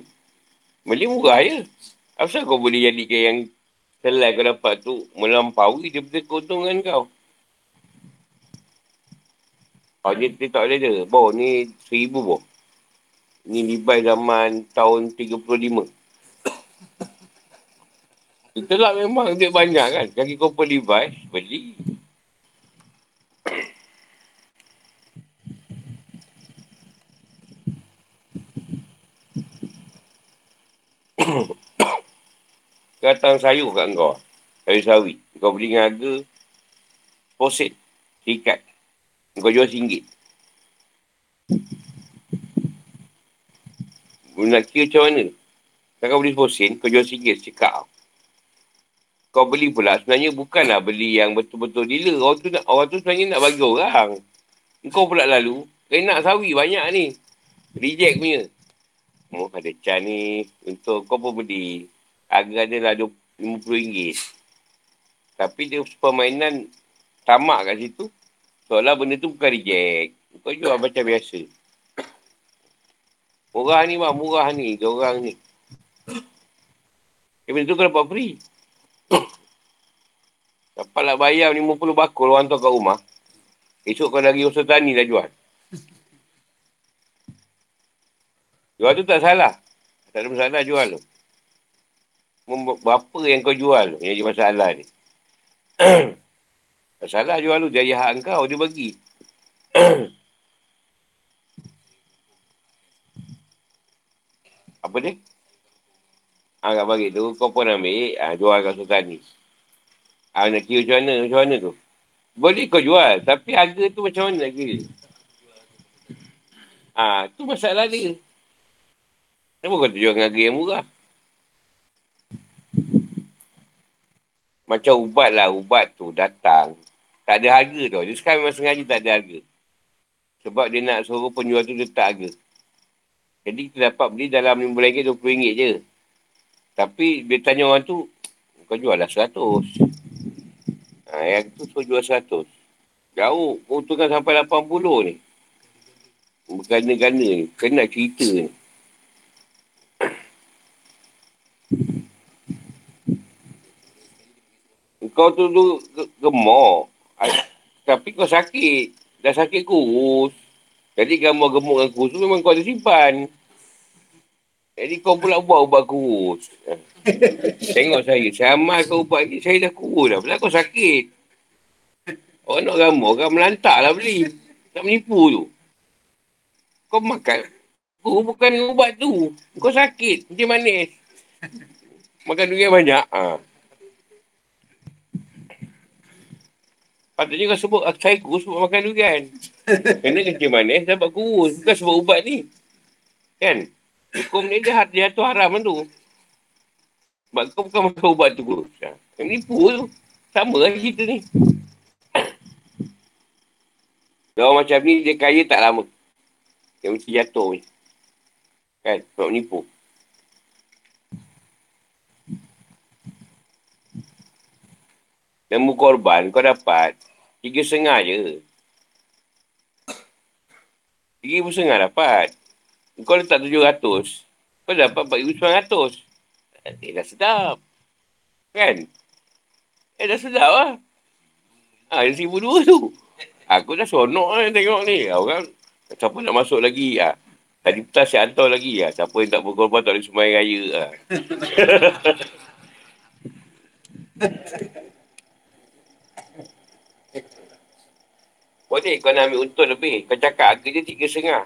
Beli murah je. Apa kau boleh jadikan yang Selai kau dapat tu melampaui dia punya keuntungan kau. Oh, dia, dia tak ada je. Boh, ni seribu boh. Ni libai zaman tahun 35. Itulah memang dia banyak kan. Kaki kau libai, beli. Katang sayur kat kau. Sayur sawi. Kau beli dengan harga poset. Ikat. Kau jual singgit. Kau nak kira macam mana? Kau beli posen, kau jual singgit cekak. Kau beli pula sebenarnya bukanlah beli yang betul-betul dealer. Orang tu, nak, orang tu sebenarnya nak bagi orang. Kau pula lalu, kau nak sawi banyak ni. Reject punya. Oh, ada can ni. Untuk kau pun beli harga dia lah RM50. Tapi dia permainan tamak kat situ. Seolah benda tu bukan reject. Kau jual macam biasa. Murah ni bang, murah ni. Dia orang ni. Eh, benda tu kau dapat free. Dapatlah bayar RM50 bakul orang tu kat rumah. Esok kau lagi usaha tani dah jual. Jual tu tak salah. Tak ada masalah jual tu berapa yang kau jual yang jadi masalah ni. masalah jual tu, dia hak kau, dia bagi. Apa dia? Ah, kat bagi tu, kau pun ambil, ah, jual kat sultan Ah, nak kira macam mana, macam mana tu? Boleh kau jual, tapi harga tu macam mana nak kira? Ah, tu masalah dia. Kenapa kau jual dengan harga yang murah? Macam ubat lah, ubat tu datang. Tak ada harga tu. Dia sekarang memang sengaja tak ada harga. Sebab dia nak suruh penjual tu letak harga. Jadi kita dapat beli dalam RM5, RM20 je. Tapi dia tanya orang tu, kau jual lah 100. Ha, yang tu jual 100. Jauh, keuntungan sampai 80 ni. Bergana-gana ni. Kena cerita ni. kau tu tu gemuk. Tapi kau sakit. Dah sakit kurus. Jadi gambar gemuk dengan kurus tu memang kau ada simpan. Jadi kau pula buat ubat kurus. Tengok saya. Saya amalkan ubat ni. Saya dah kurus dah. Kenapa kau sakit? Orang nak gambar kan melantak lah beli. Tak menipu tu. Kau makan. Kurus bukan ubat tu. Kau sakit. Macam manis. Makan duit banyak. Ha. Patutnya kau sebut aku saya kurus sebab makan durian. Kena kencing manis dapat kurus. Bukan sebab ubat ni. Kan? Hukum ni dia, dia tu haram tu. Sebab kau bukan makan ubat tu. Ha. Nipu tu. Sama lah kita ni. Orang macam ni dia kaya tak lama. Dia mesti jatuh ni. Kan? Sebab menipu. Ilmu korban kau dapat tiga setengah je. Tiga setengah dapat. Kau letak tujuh ratus. Kau dapat empat ribu sembilan ratus. Eh, dah sedap. Kan? Eh, dah sedap lah. Ha, seribu dua tu. Aku dah sonok lah tengok ni. Orang, siapa nak masuk lagi? Ha. Tadi petang saya hantar lagi. Ha. Siapa yang tak berkorban tak boleh sembahyang raya. Ha. Boleh kau nak ambil untung lebih. Kau cakap harga dia tiga setengah.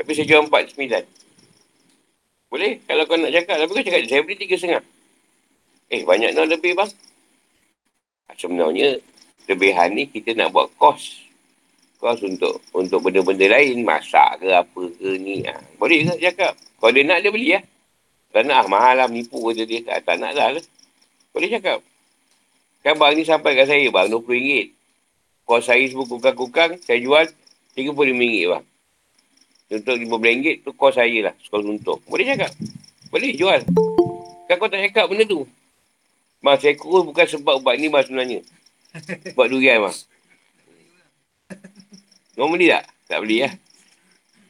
Tapi saya jual empat sembilan. Boleh? Kalau kau nak cakap. Tapi kau cakap saya beli tiga setengah. Eh banyak nak lebih bang. Ah, sebenarnya lebihan ni kita nak buat kos. Kos untuk untuk benda-benda lain. Masak ke apa ke ni. Ha. Boleh ke cakap? Kalau dia nak dia beli ya. Tak nak ah, mahal lah menipu kata dia. Tak, tak nak lah. Boleh cakap. Kan bang ni sampai kat saya bang. RM20. Kos saya semua kukang-kukang, saya jual RM35 bang. Untuk RM15 tu kos saya lah, sekolah untuk. Boleh cakap? Boleh jual. Kan kau tak cakap benda tu? Mas, saya kurus bukan sebab ubat ni mas sebenarnya. Ubat durian mas. Kau beli tak? Tak beli lah.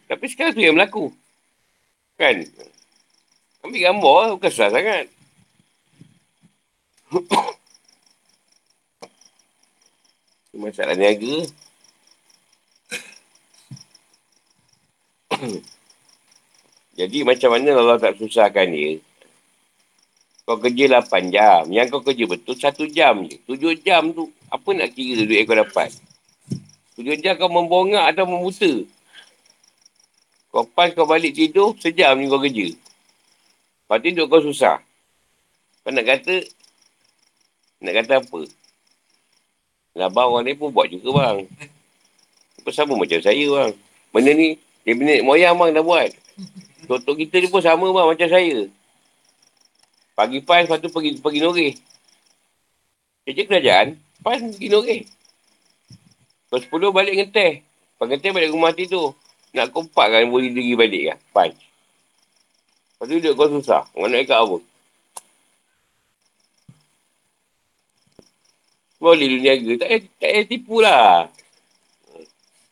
Tapi sekarang tu yang berlaku. Kan? Ambil gambar bukan susah sangat. Masalah niaga. Jadi macam mana Allah tak susahkan dia? Kau kerja 8 jam. Yang kau kerja betul 1 jam je. 7 jam tu apa nak kira duit yang kau dapat? 7 jam kau membongak atau memuta. Kau pas kau balik tidur, sejam ni kau kerja. Lepas tu kau susah. Kau nak kata, nak kata apa? Abang orang ni pun buat juga bang. Apa sama macam saya bang. Benda ni, dia benda moyang bang dah buat. Tok kita ni pun sama bang macam saya. Pagi pas, lepas tu pergi, pergi noreh. Kerja kerajaan, pas pergi noreh. Lepas sepuluh balik ngeteh. Lepas ngeteh balik rumah tidur. Nak kompak kan boleh diri balik kan. Pas. Lepas tu duduk kau susah. Mana nak ikat apa? Boleh dunia payah, tak payah tipu lah.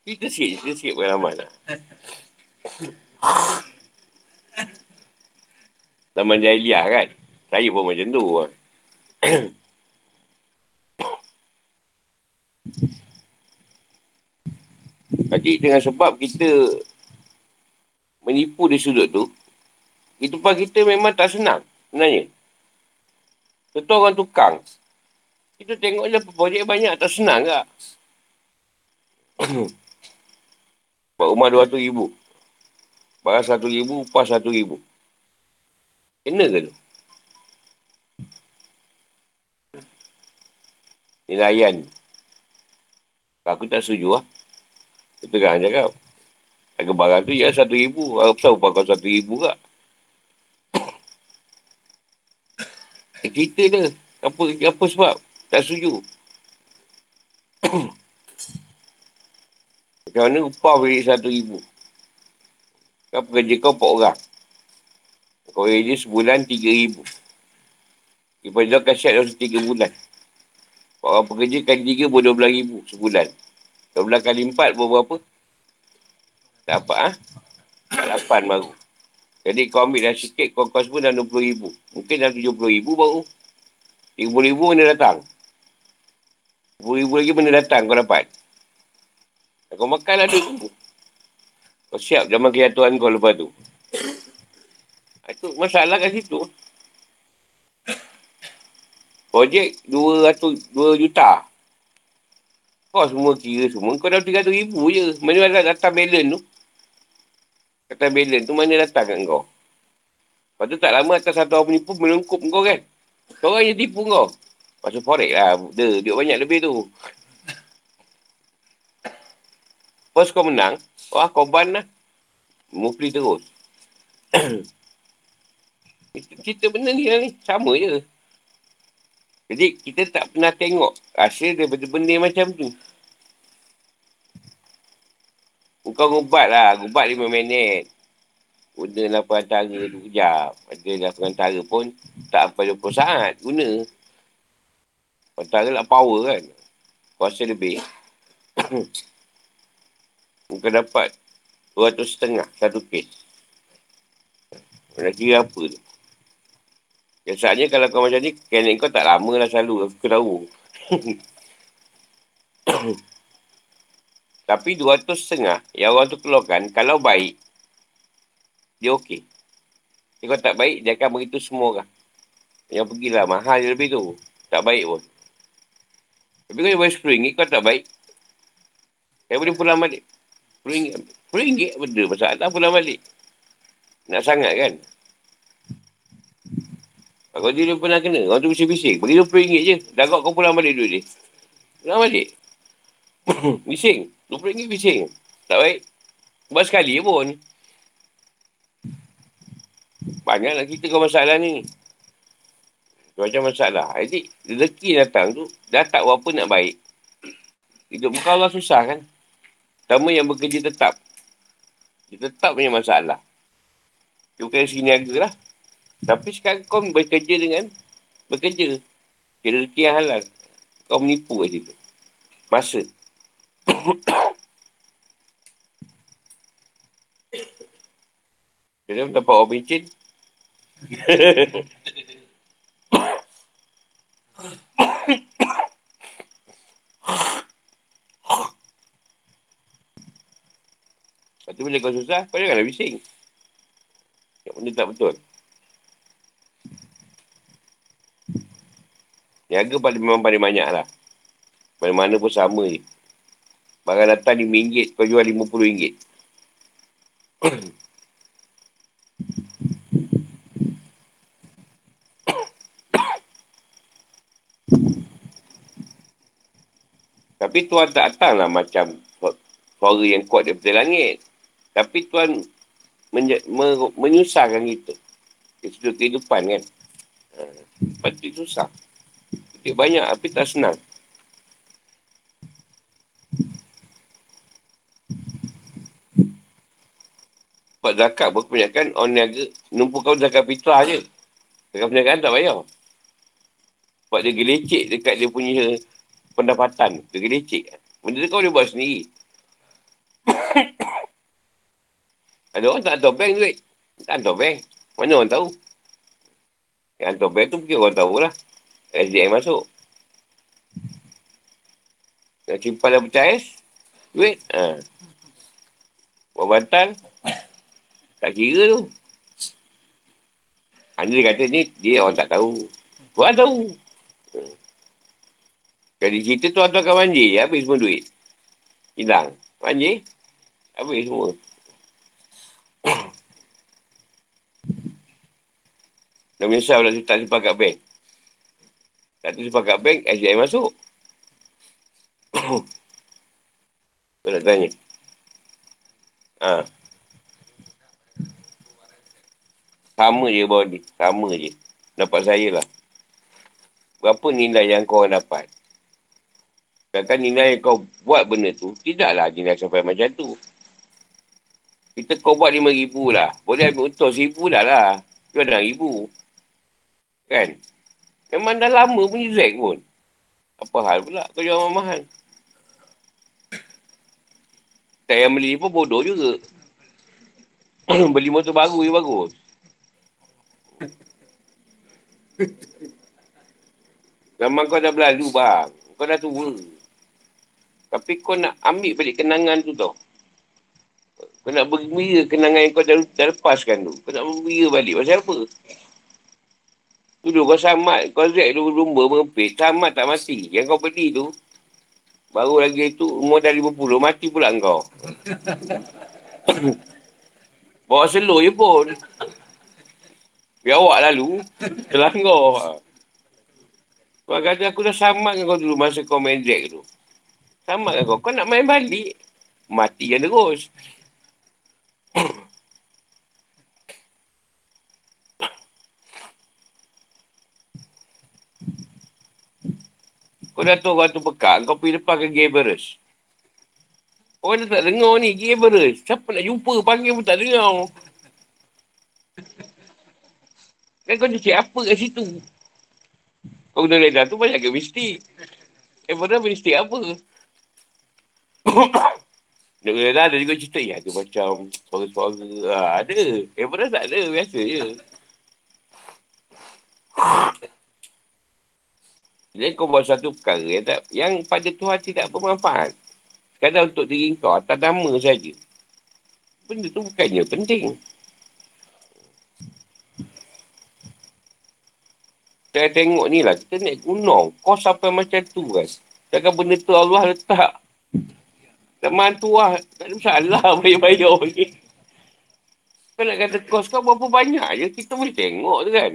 Kita sikit, kita sikit pengalaman lah. Zaman jahiliah kan. Saya pun macam tu. Jadi dengan sebab kita menipu di sudut tu, kehidupan kita memang tak senang sebenarnya. Contoh orang tukang, kita tengok je projek banyak tak senang tak? Buat rumah RM200,000. Barang RM1,000, upah RM1,000. Kena ke tu? Nilaian. Aku tak setuju lah. Kita kan cakap. Harga barang tu ya RM1,000. Aku besar upah kau RM1,000 tak? Kita dia. Apa, apa sebab? Tak setuju. Macam mana upah beri satu ribu. Kau pekerja kau empat orang. Kau kerja sebulan tiga ribu. Lepas tu kasihat dalam tiga bulan. Orang pekerja kali tiga pun dua belas ribu sebulan. Dua belas kali empat pun berapa? Tak apa ah. Ha? Lapan baru. Jadi kau ambil dah sikit, kau kos pun dah 20 ribu. Mungkin dah 70 ribu baru. 30 ribu mana datang? Ribu lagi benda datang kau dapat. Kau makan lah tu. Kau siap zaman kejatuhan kau lepas tu. Itu masalah kat situ. Projek dua ratus, dua juta. Kau semua kira semua. Kau dah tiga ribu je. Mana ada datang balance tu? Kata balance tu mana datang kat kau? Lepas tu tak lama atas satu orang penipu melengkup kau kan? Kau orang yang tipu kau. Pasal forex lah. Dia, dia banyak lebih tu. First kau menang. Wah, kau ban lah. Mufli terus. kita benda ni lah ni. Sama je. Jadi, kita tak pernah tengok hasil daripada benda macam tu. Kau gubat lah. Gubat lima minit. Guna lah perantara tu kejap. Ada lah perantara pun tak sampai 20 saat. Guna. Pertara nak power kan. Kuasa lebih. Muka dapat 200 setengah satu kes. Nak kira apa tu? Biasanya kalau kau macam ni, klinik kau tak lama lah selalu. Aku tahu. Tapi 200 setengah yang orang tu keluarkan, kalau baik, dia okey. Kalau tak baik, dia akan beritahu semua orang. Yang pergilah, mahal je lebih tu. Tak baik pun. Tapi kalau dia bayar RM10, kau tak baik. Saya boleh pulang balik. RM10, RM10 benda masalah pulang balik. Nak sangat kan? Kalau dia, dia pernah kena, orang tu bising-bising. Bagi RM20 je. Dah kau pulang balik duit dia. Pulang balik. bising. RM20 bising. Tak baik. Buat sekali pun. Banyaklah kita kau masalah ni. Macam masalah. Jadi, rezeki datang tu, dah tak apa nak baik. Hidup muka Allah susah kan? Pertama yang bekerja tetap. Dia tetap punya masalah. Dia bukan sini aga lah. Tapi sekarang kau bekerja dengan bekerja. Kira rezeki yang halal. Kau menipu kat situ. Masa. Jadi dapat orang pencin. Lepas tu bila kau susah, kau janganlah bising. Yang benda tak betul. Niaga paling memang paling banyak lah. Mana-mana pun sama je. Barang datang RM5, kau jual RM50. Tapi Tuhan tak datang lah macam suara yang kuat daripada langit. Tapi Tuhan menye- me- menyusahkan kita. Dari sudut kehidupan kan. Ha, lepas tu susah. Kita banyak tapi tak senang. Sebab zakat pun kebanyakan orang niaga numpuk kau zakat fitrah je. Zakat perniagaan tak bayar. Sebab dia gelecek dekat dia punya pendapatan. Dia gelecek. Benda tu kau boleh buat sendiri. Ada orang tak hantar bank duit. Tak hantar bank. Mana orang tahu? Yang hantar bank tu mungkin orang tahulah. SDM masuk. Nak simpan dalam pecah duit. Ha. Buat bantal. Tak kira tu. Hanya dia kata ni, dia orang tak tahu. Orang tahu. Jadi kita tu hantar banjir, habis semua duit. Hilang. Banjir, habis semua. Dah menyesal pula tak simpan kat bank. Tak tu simpan kat bank, SDM masuk. Kau nak tanya? Ha. Sama je bawah ni. Sama je. Dapat saya lah. Berapa nilai yang kau dapat? Kadang nilai yang kau buat benda tu, tidaklah nilai sampai macam tu. Kita kau buat RM5,000 lah. Boleh ambil untung RM1,000 dah lah. Jual RM6,000. Kan? Memang dah lama punya Zack pun. Apa hal pula kau jual mahal? Tak yang beli pun bodoh juga. beli motor baru je bagus. Zaman kau dah berlalu bang. Kau dah tua. Tapi kau nak ambil balik kenangan tu tau. Kau nak bergembira kenangan yang kau dah, dah lepaskan tu. Kau nak bergembira balik. Pasal apa? Dulu kau samat. Kau zek dulu lumba mengepit. Samat tak mati. Yang kau beli tu. Baru lagi tu umur dah 50. Mati pula kau. Bawa slow je pun. Biar awak lalu. Setelah kau. Kata aku dah samat dengan kau dulu masa kau main Jack tu. Samat kau. Kau nak main balik. Mati yang terus. kau dah tahu orang tu pekak. Kau pergi lepas ke Gaberus. Orang dah tak dengar ni. Gaberus. Siapa nak jumpa panggil pun tak dengar. Kan kau cakap apa kat situ? Kau guna lidah tu banyak ke mistik? Eh, mistik apa? Nak guna lidah ada juga cerita. Ya, ada macam suara-suara. Ha, ada. Eh, tak ada. Biasa je. Jadi kau buat satu perkara yang, tak, yang pada Tuhan tidak bermanfaat. Kadang untuk diri kau atas nama saja. Benda tu bukannya penting. Saya tengok ni lah, kita naik gunung. Kau sampai macam tu kan. Takkan benda tu Allah letak. Tak mantu lah. Tak ada masalah bayar-bayar ni. Kau nak kata kos kau berapa banyak je. Kita boleh tengok tu kan.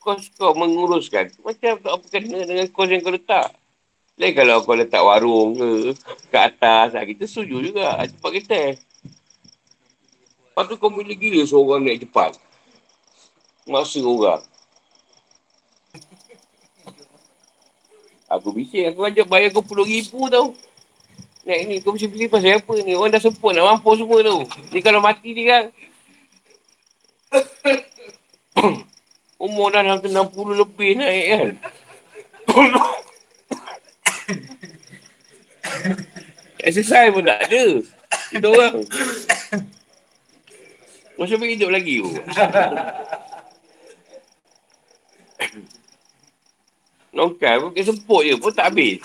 Kos kau menguruskan. Macam tak apa kena dengan kos yang kau letak. Lain kalau kau letak warung ke, ke atas, lah. kita setuju juga. Cepat kita. Lepas tu kau boleh gila seorang naik cepat. Masa orang. Aku bising, aku ajak bayar kau puluh ribu tau. Naik ni, kau mesti pilih pasal apa ni? Orang dah semput nak mampu semua tu. Ni kalau mati ni kan. Umur dah hampir 60 lebih naik kan. Exercise pun tak ada. Kita orang. Masa pergi hidup lagi tu. Nongkai pun semput je pun tak habis.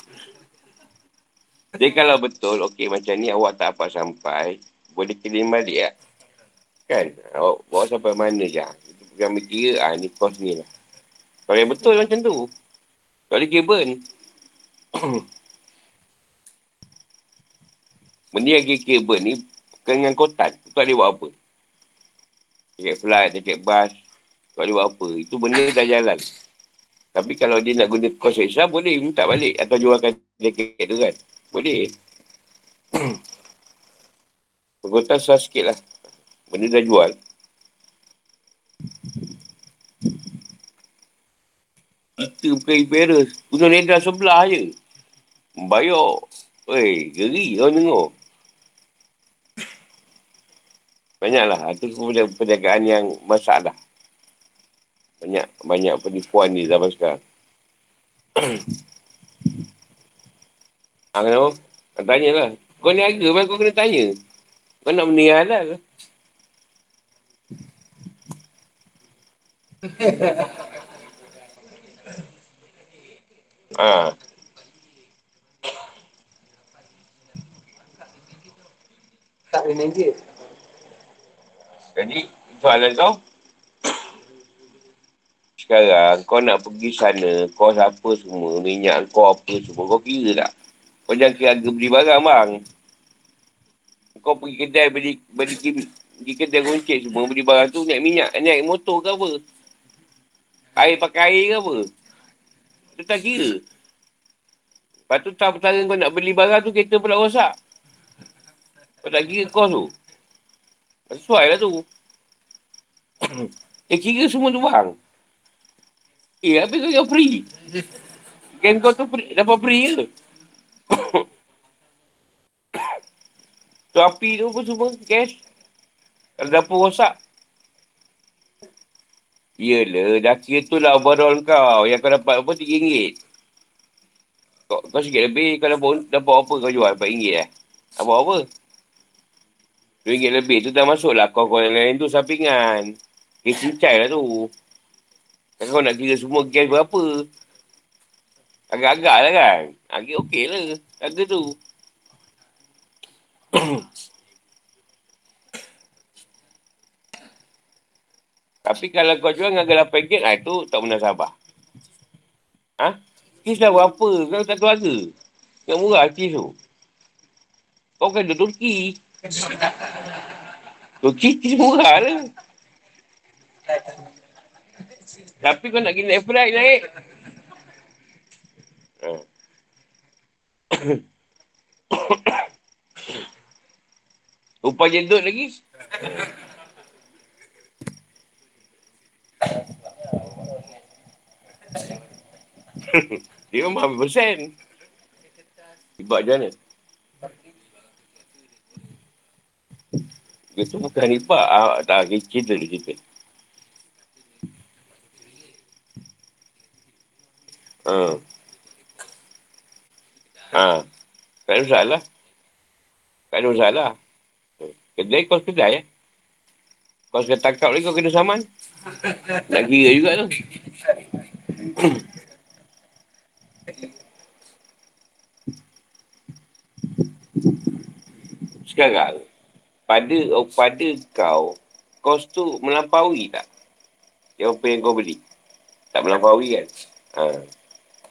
Jadi kalau betul, okey macam ni awak tak apa sampai, boleh kirim balik tak? Kan? Awak bawa sampai mana je? Program kira, ah, ni kos ni lah. Kalau yang betul macam tu. Kalau dia burn. Benda yang burn ni, bukan dengan kotak. Tu tak boleh buat apa. Tiket flight, tiket bus. Tak boleh buat apa. Itu benda dah jalan. Tapi kalau dia nak guna kos extra, boleh minta balik. Atau jualkan tiket tu kan. Boleh. Pergotan susah sikit lah. Benda dah jual. Kita bukan Iberis. Gunung Nedra sebelah je. Bayar. Weh, geri kau tengok. Banyaklah. Itu perniagaan yang masalah. Banyak banyak penipuan ni zaman sekarang. ha, kenapa? Tanya lah. Kau ni harga kan kau kena tanya. Kau nak benda halal ke? ha. Tak boleh dia. Jadi, soalan kau, sekarang kau nak pergi sana, kau siapa semua, minyak kau apa semua, kau kira tak? Kau jangan kira harga beli barang bang. Kau pergi kedai beli, beli, beli, beli kedai goncik semua, beli barang tu naik minyak, naik motor ke apa? Air pakai air ke apa? Tu tak kira. Lepas tu tak pertara kau nak beli barang tu, kereta pula rosak. Kau tak kira kos tu. Sesuai lah tu. eh kira semua tu bang. Eh, habis kau yang free. Kan kau tu free, dapat free ke? tu api tu pun semua cash. Kalau dapur rosak. Yelah, dah kira tu lah overall kau. Yang kau dapat apa, RM3. Kau, kau sikit lebih, kau dapat, dapat apa kau jual? RM4 eh? Dapat apa? RM2 lebih tu dah masuk lah. Kau-kau yang lain tu sampingan. Kes cincai lah tu. Kan kau nak kira semua gas berapa? Agak-agak lah kan? Agak okey lah harga tu. Tapi kalau kau jual dengan harga RM8, ah, itu tak pernah sabar. Ha? Kis dah berapa? Kau tak tahu harga? Yang murah kis tu. Kau kan duduk Turki. Turki kis murah lah. Tapi kau nak pergi naik flight naik. Ha. Upah jendut lagi. Dia memang ambil persen. Ibak macam mana? Itu bukan ibak. Ah, tak, cerita dia cerita. Ha. Ha. Tak ada masalah. Tak ada masalah. Kedai kau kedai eh. Kau sudah tangkap lagi kau kena saman. Nak kira juga tu. Sekarang, pada oh, pada kau, kos tu melampaui tak? Yang apa yang kau beli? Tak melampaui kan? Ha.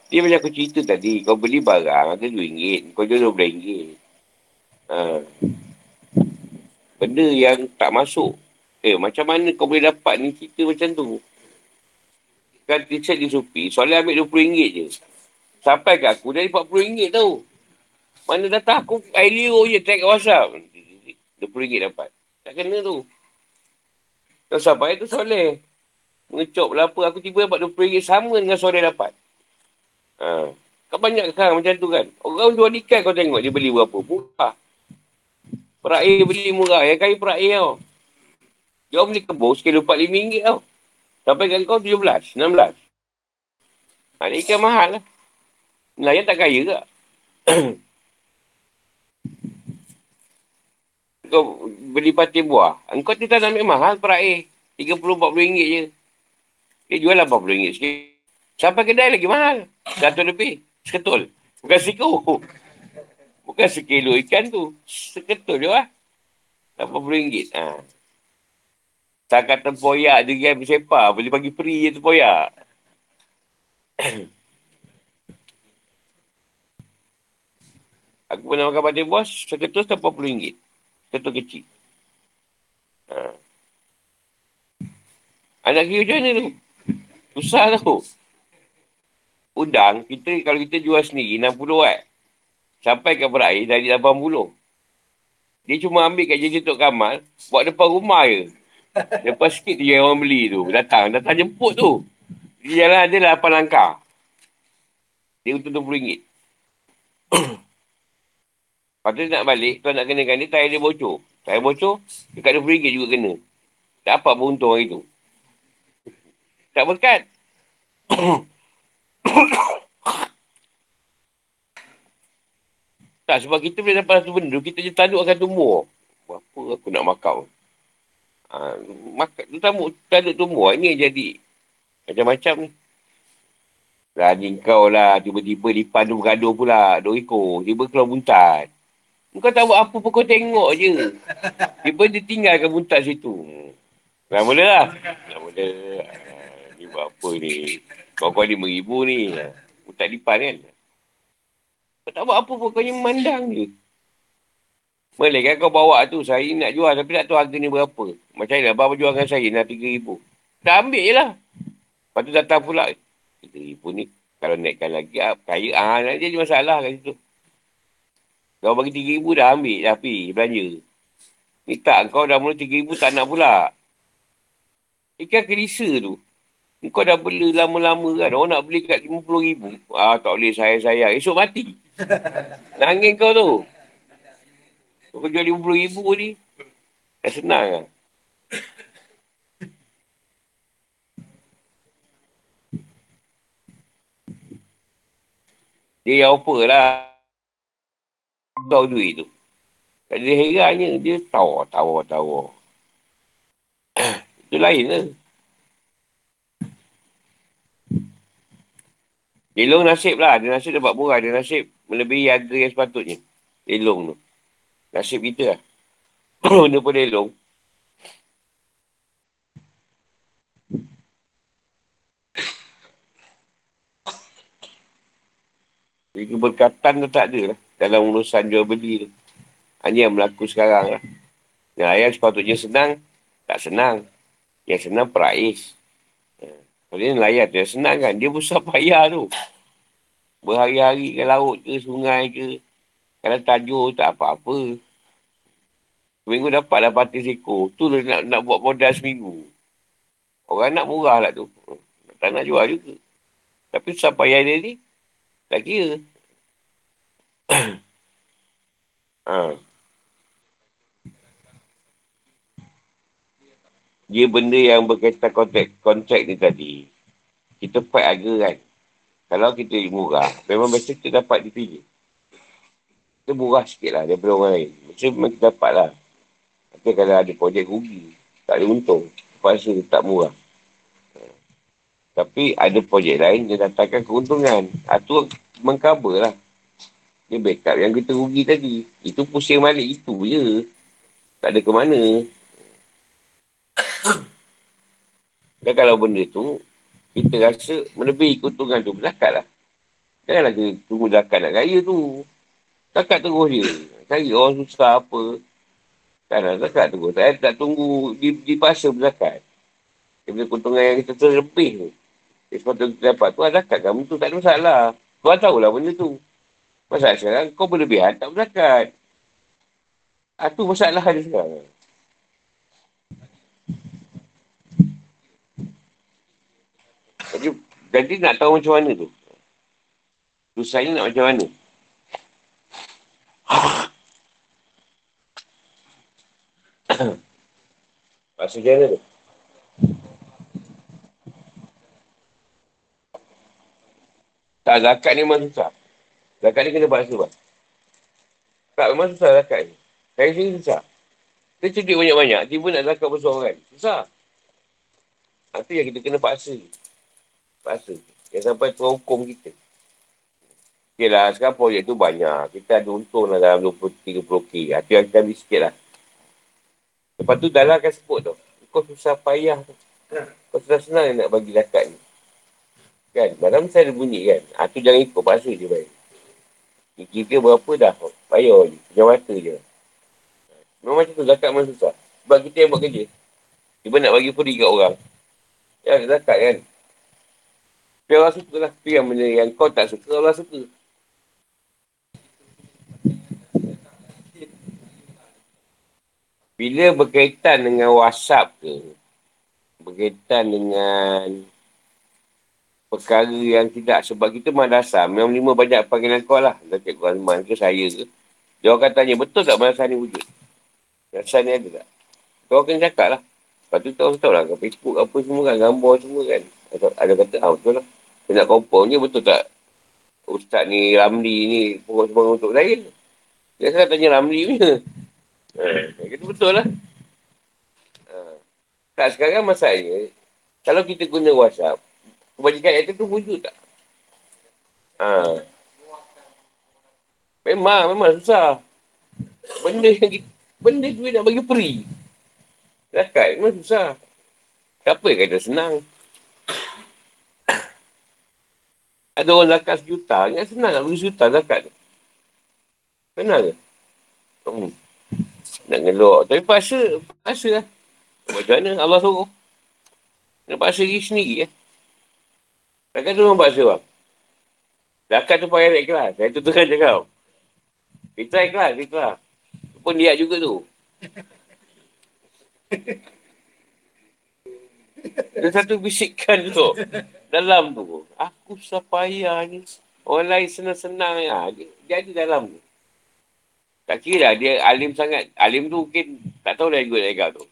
Dia macam aku cerita tadi, kau beli barang ada RM2, kau jual RM12. Ha. Benda yang tak masuk. Eh, macam mana kau boleh dapat ni cerita macam tu? Kan t-shirt di Supi, soalnya ambil RM20 je. Sampai ke aku, dari RM40 tau. Mana datang aku air liur je, tag kat WhatsApp. RM20 dapat. Tak kena tu. Kau sampai tu soleh. Mengecop lah apa. Aku tiba dapat RM20 sama dengan soleh dapat. Ha. Kau banyak sekarang macam tu kan. Orang jual ikan kau tengok dia beli berapa. Murah. Perak air beli murah. Yang kaya perak air tau. Dia beli kebun sekali RM45 tau. Sampai kat kau RM17, RM16. Ha, ni ikan mahal lah. Nelayan tak kaya tak? kau beli patin buah. Engkau tidak nak ambil mahal perak air. RM30-40 je. Dia jual RM80 sikit. Sampai kedai lagi mahal. Satu lebih. Seketul. Bukan siku. Bukan sekilo ikan tu. Seketul je lah. RM80. Ha. Takat tempoyak dia kan bersepa. Boleh bagi free je tempoyak. Aku pernah makan patin buah. Seketul RM40. Ketua kecil. Ha. Anak kira macam mana tu? Susah tau. Udang, kita kalau kita jual sendiri 60 watt. Sampai ke berair dari 80. Dia cuma ambil kat jenis Tok Kamal, buat depan rumah je. Lepas sikit dia orang beli tu. Datang, datang jemput tu. Dia jalan ada 8 langkah. Dia untuk RM20. Lepas tu nak balik, tuan nak kenakan dia, tayar dia bocor. Tayar bocor, dekat RM20 juga kena. Tak apa beruntung hari tu. Tak berkat. tak, sebab kita boleh dapat satu benda, kita je tanduk akan tumbuh. Apa aku nak makan? Ha, makan, tu tamu, tanduk tumbuh. Yang jadi macam-macam ni. Rani kau lah, tiba-tiba lipan tu bergaduh pula. Dua ekor, tiba keluar buntat. Kau buat apa pun kau tengok je. Tiba dia tinggalkan buntat situ. Dah mula lah. Dah mula. Ah, ni buat apa ni? Kau kau lima ribu ni. Buntat lipan kan? Kau tak buat apa pun kau ni memandang je. Boleh kan kau bawa tu. Saya nak jual tapi tak tahu harga ni berapa. Macam mana abang jual dengan saya nak tiga ribu. Dah ambil je lah. Lepas tu datang pula. Tiga ribu ni. Kalau naikkan lagi. Ah, kaya. Ah, nanti jadi masalah kat situ. Kau bagi RM3,000 dah ambil dah pergi belanja. Ni tak, kau dah mula RM3,000 tak nak pula. Ikan kerisa tu. Kau dah beli lama-lama kan. Orang nak beli kat RM50,000. Ah, tak boleh sayang-sayang. Esok mati. Nangin kau tu. Kau jual RM50,000 ni. Dah senang kan. Dia yang apa lah kau duit tu. Tak ada herannya dia tahu, tahu, tahu. Itu lain lah. Elong nasib lah. Dia nasib dapat murah. Dia nasib melebihi harga yang sepatutnya. Elong tu. Nasib kita lah. Benda pun elong. Jadi keberkatan tu tak ada lah dalam urusan jual beli tu. Hanya yang berlaku sekarang lah. Yang ayah sepatutnya senang, tak senang. Yang senang perais. Kalau dia nelayan tu yang senang kan, dia besar payah tu. Berhari-hari ke laut ke, sungai ke. Kalau tajur tak apa-apa. Seminggu dapat lah pati seko. Tu lah nak, nak buat modal seminggu. Orang nak murah lah tu. Tak nak jual juga. Tapi susah payah dia ni, tak kira. ha. Dia benda yang berkaitan kontrak, kontrak ni tadi. Kita fight harga kan. Kalau kita murah, memang biasa kita dapat dipilih. Kita murah sikit lah daripada orang lain. Macam memang kita dapat lah. Tapi kalau ada projek rugi, tak ada untung. Terpaksa tak murah. Tapi ada projek lain yang datangkan keuntungan. Itu ha, mengcover lah. Dia backup yang kita rugi tadi. Itu pusing balik. Itu je. Tak ada ke mana. Dan kalau benda tu, kita rasa melebihi keuntungan tu, berzakat lah. Janganlah kita tunggu zakat nak raya tu. Zakat terus je. Cari orang susah apa. Kan lah, zakat terus. Saya tak tunggu dipaksa berzakat. Dia punya keuntungan yang kita terlebih tu. Dia sepatutnya kita dapat tu, zakat kamu tu tak ada masalah. Tuan tahulah benda tu. Masalah sekarang, kau berlebihan tak berzakat. Ah, tu masalah dia sekarang. Jadi, jadi nak tahu macam mana tu? Susah ni nak macam mana? Maksud macam mana tu? Tak, zakat ni memang susah. Zakat ni kena bahasa bang. Tak, memang susah zakat ni. Saya sini susah. Kita cedik banyak-banyak, tiba nak zakat besar kan. Susah. Itu yang kita kena paksa. Paksa. Yang sampai tuan hukum kita. Okay lah, sekarang projek tu banyak. Kita ada untung lah dalam 20-30k. Itu yang kita ambil sikit lah. Lepas tu dalam akan sebut tu. Kau susah payah tu. Kau susah senang nak bagi zakat ni. Kan? Dalam saya ada bunyi kan. Ha, tu jangan ikut bahasa je baik. Kira berapa dah. Payah je. Jangan mata je. Memang macam tu. Zakat memang susah. Sebab kita yang buat kerja. Tiba nak bagi puri kat orang. Ya, zakat kan. Biar orang suka lah. Tapi yang benda yang kau tak suka, orang suka. Bila berkaitan dengan WhatsApp ke, berkaitan dengan perkara yang tidak sebab kita madrasah memang lima banyak panggilan kau lah. Dah cikgu Azman ke saya ke. Dia orang tanya betul tak madrasah ni wujud? Madrasah ni ada tak? Kau kena cakap lah. Lepas tu tahu tahu lah Facebook apa semua kan gambar semua kan. Ada, ada kata ah betul lah. Saya nak confirm je betul tak Ustaz ni Ramli ni pokok semua untuk saya. Dia sekarang tanya Ramli punya ha, kata betul lah ha. tak sekarang masalahnya kalau kita guna WhatsApp kebajikan ayat tu wujud tak? Ha. Memang, memang susah. Benda yang kita, benda tu nak bagi free. Zakat memang susah. Siapa yang kata senang? Ada orang zakat sejuta, ingat senang nak bagi sejuta zakat. Kenal ke? Hmm. Nak ngelok. Tapi paksa, paksa lah. Macam mana Allah suruh? Nak paksa diri sendiri ya. Takkan tu nampak bang? Zakat tu payah ikhlas. Saya tu terang cakap. Kita ikhlas, ikhlas. Pun dia juga tu. Ada satu bisikan tu. Dalam tu. Aku susah payah ni. Orang lain senang-senang. Ya. Dia ada dalam tu. Tak kira lah. Dia alim sangat. Alim tu mungkin tak tahu dah ikut zakat tu.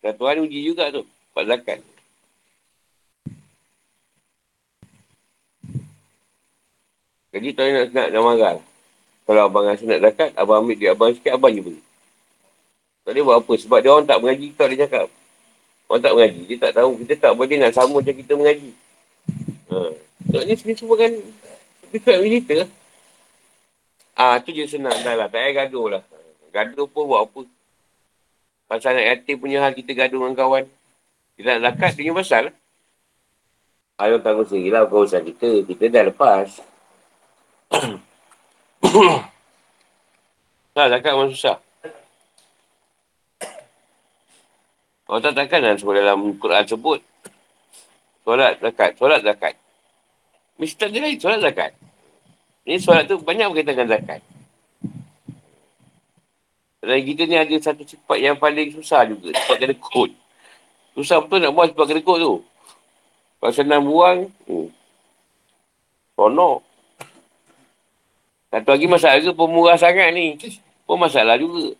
Dan Tuhan uji juga tu. Pak zakat. Jadi tuan nak nak nak marah. Kalau abang rasa nak zakat, abang ambil duit abang sikit, abang je beri. Tak boleh buat apa. Sebab dia orang tak mengaji, tak boleh cakap. Orang tak mengaji. Dia tak tahu. Kita tak boleh nak sama macam kita mengaji. Ha. Sebabnya sini semua kan dekat militer. Ah, tu je senang dah lah. Tak payah gaduh lah. Gaduh pun buat apa. Pasal nak yatim punya hal kita gaduh dengan kawan. Kita nak zakat, dia punya pasal lah. Ayah tanggung sendiri lah urusan kita. Kita dah lepas. tak, zakat memang susah. Kalau tak takkan lah sebut dalam Quran sebut. Solat zakat, solat zakat. Mesti tak lain, solat zakat. Ini solat tu banyak berkaitan dengan zakat. Dan kita ni ada satu sifat yang paling susah juga. Sifat kena kod. Susah betul nak buat sifat kena kod tu. Kalau senang buang, hmm. Tonok. Satu lagi masalah ke pemurah sangat ni. Pun masalah juga.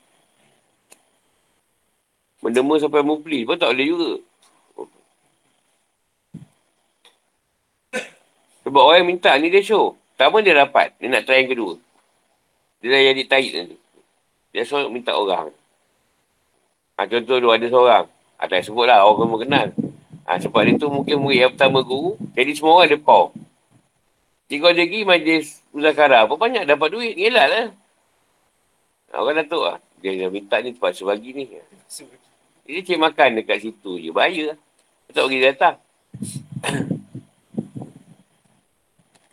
Mendema sampai mufli pun tak boleh juga. Sebab orang minta ni dia show. Pertama dia dapat. Dia nak try yang kedua. Dia dah jadi tarik nanti. Dia suruh minta orang. Ha, contoh tu ada seorang. Ha, tak sebut lah. Orang semua kenal. Ha, sebab dia tu mungkin murid yang pertama guru. Jadi semua orang ada power. Tiga lagi majlis Uzakara. Apa banyak dapat duit. Ngelak lah. Ha, orang Datuk lah. Dia dah minta ni terpaksa bagi ni. Dia cik makan dekat situ je. Bahaya lah. Tak bagi datang.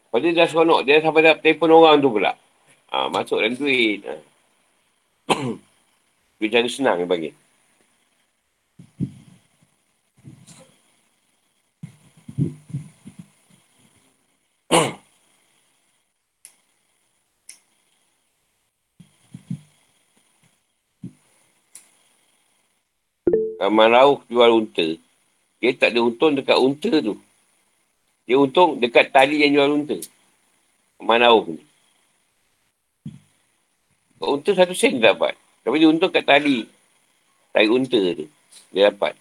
Lepas dia dah seronok. Dia sampai dah telefon orang tu pula. Ha, masuk dalam duit. Ha. duit cara senang dia bagi. Amal Rauf jual unta. Dia tak ada untung dekat unta tu. Dia untung dekat tali yang jual unta. Amal Rauf ni. Unta satu sen dapat. Tapi dia untung kat tali. Tali unta tu. Dia dapat.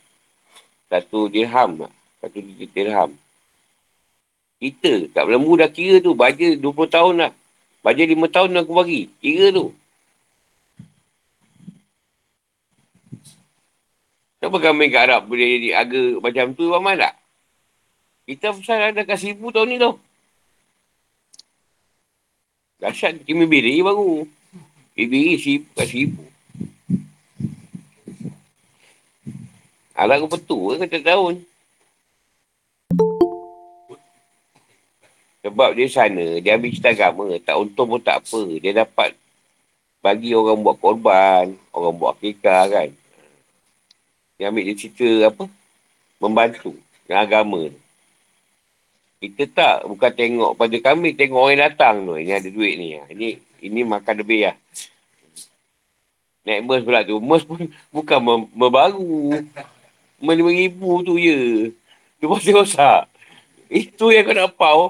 Satu dirham lah. Satu dirham. Kita kat Belembu dah kira tu. Baja 20 tahun lah. Baja 5 tahun aku bagi. Kira tu. Kenapa kami kat Arab boleh jadi harga macam tu, Abang tak? Kita pasal ada kat seribu tahun ni tau. Dahsyat kimi biri baru. Biri si kat seribu. Alah aku betul ke kata tahun. Sebab dia sana, dia ambil cerita agama. Tak untung pun tak apa. Dia dapat bagi orang buat korban, orang buat kekar kan. Dia ambil dia cerita apa? Membantu dengan agama tu. Kita tak, bukan tengok pada kami, tengok orang yang datang tu. Ini ada duit ni. Ini ini makan lebih lah. Naik MERS pula tu. MERS pun bukan mem- membaru. Lima ribu tu je. Tu pasti rosak. Itu yang kau nak pau.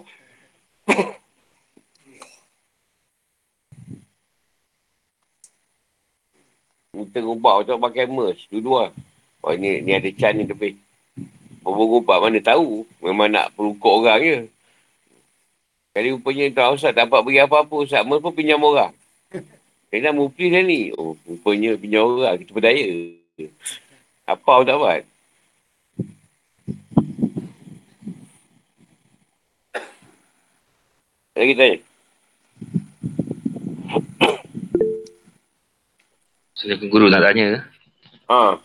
Kita ubah tu pakai MERS. Dua-dua. Oh ni, ni ada can ni lebih. Berubah mana tahu. Memang nak perukuk orang je. Kali rupanya tak usah tak dapat beri apa-apa. Ustaz Mer pun pinjam orang. Saya nak mufli dah ni. Oh, rupanya pinjam orang. Kita berdaya. Apa pun tak dapat. Lagi tanya. Assalamualaikum guru nak tanya. Ha.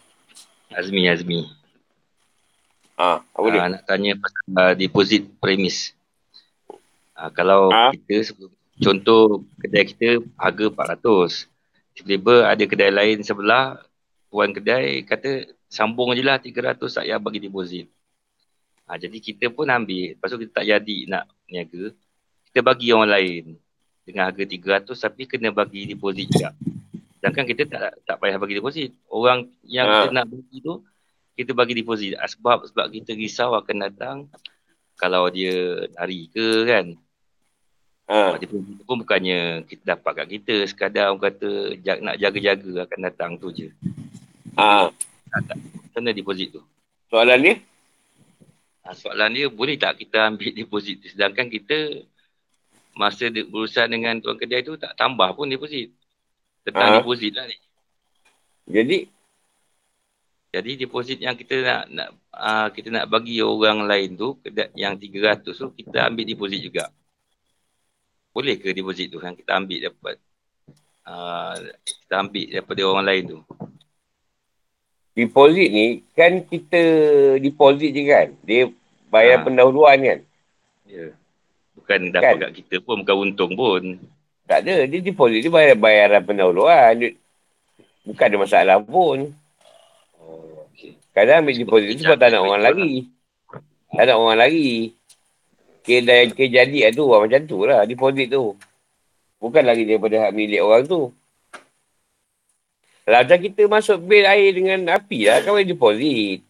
Azmi, Azmi. Ha. Apa dia? Ah, nak tanya pasal uh, deposit premis. Uh, kalau Ha? kita, sebelum- contoh kedai kita harga 400. Tiba-tiba ada kedai lain sebelah, tuan kedai kata sambung je lah 300 tak payah bagi deposit. Ha, jadi kita pun ambil. Lepas tu kita tak jadi nak niaga. Kita bagi orang lain dengan harga 300 tapi kena bagi deposit juga. Sedangkan kita tak tak payah bagi deposit. Orang yang Ha. kita nak bagi tu kita bagi deposit. Ah, Sebab sebab kita risau akan datang kalau dia lari ke kan. Ha. Deposit tu pun bukannya kita dapat kat kita. Sekadar orang kata jag, nak jaga-jaga akan datang tu je. Ha. Macam mana deposit tu? Soalan dia? Ha, soalan dia boleh tak kita ambil deposit tu sedangkan kita masa de- berurusan dengan tuan kedai tu tak tambah pun deposit. Tentang Ha. deposit lah ni. Jadi, Jadi deposit yang kita nak nak uh, kita nak bagi orang lain tu yang 300 tu kita ambil deposit juga. Boleh ke deposit tu yang kita ambil dapat uh, kita ambil daripada orang lain tu? deposit ni kan kita deposit je kan. Dia bayar Ha. pendahuluan kan. Ya. Bukan dapat Kan? kat kita pun bukan untung pun. Tak ada. Dia deposit dia bayar bayaran pendahuluan. Dia, bukan ada masalah pun. Kadang ambil deposit tu sebab tak nak orang lagi. Tak nak orang lagi. Kira, kira jadi lah tu. Macam tu lah deposit tu. Bukan lagi daripada hak milik orang tu. Kalau macam kita masuk bil air dengan api lah, kan boleh deposit.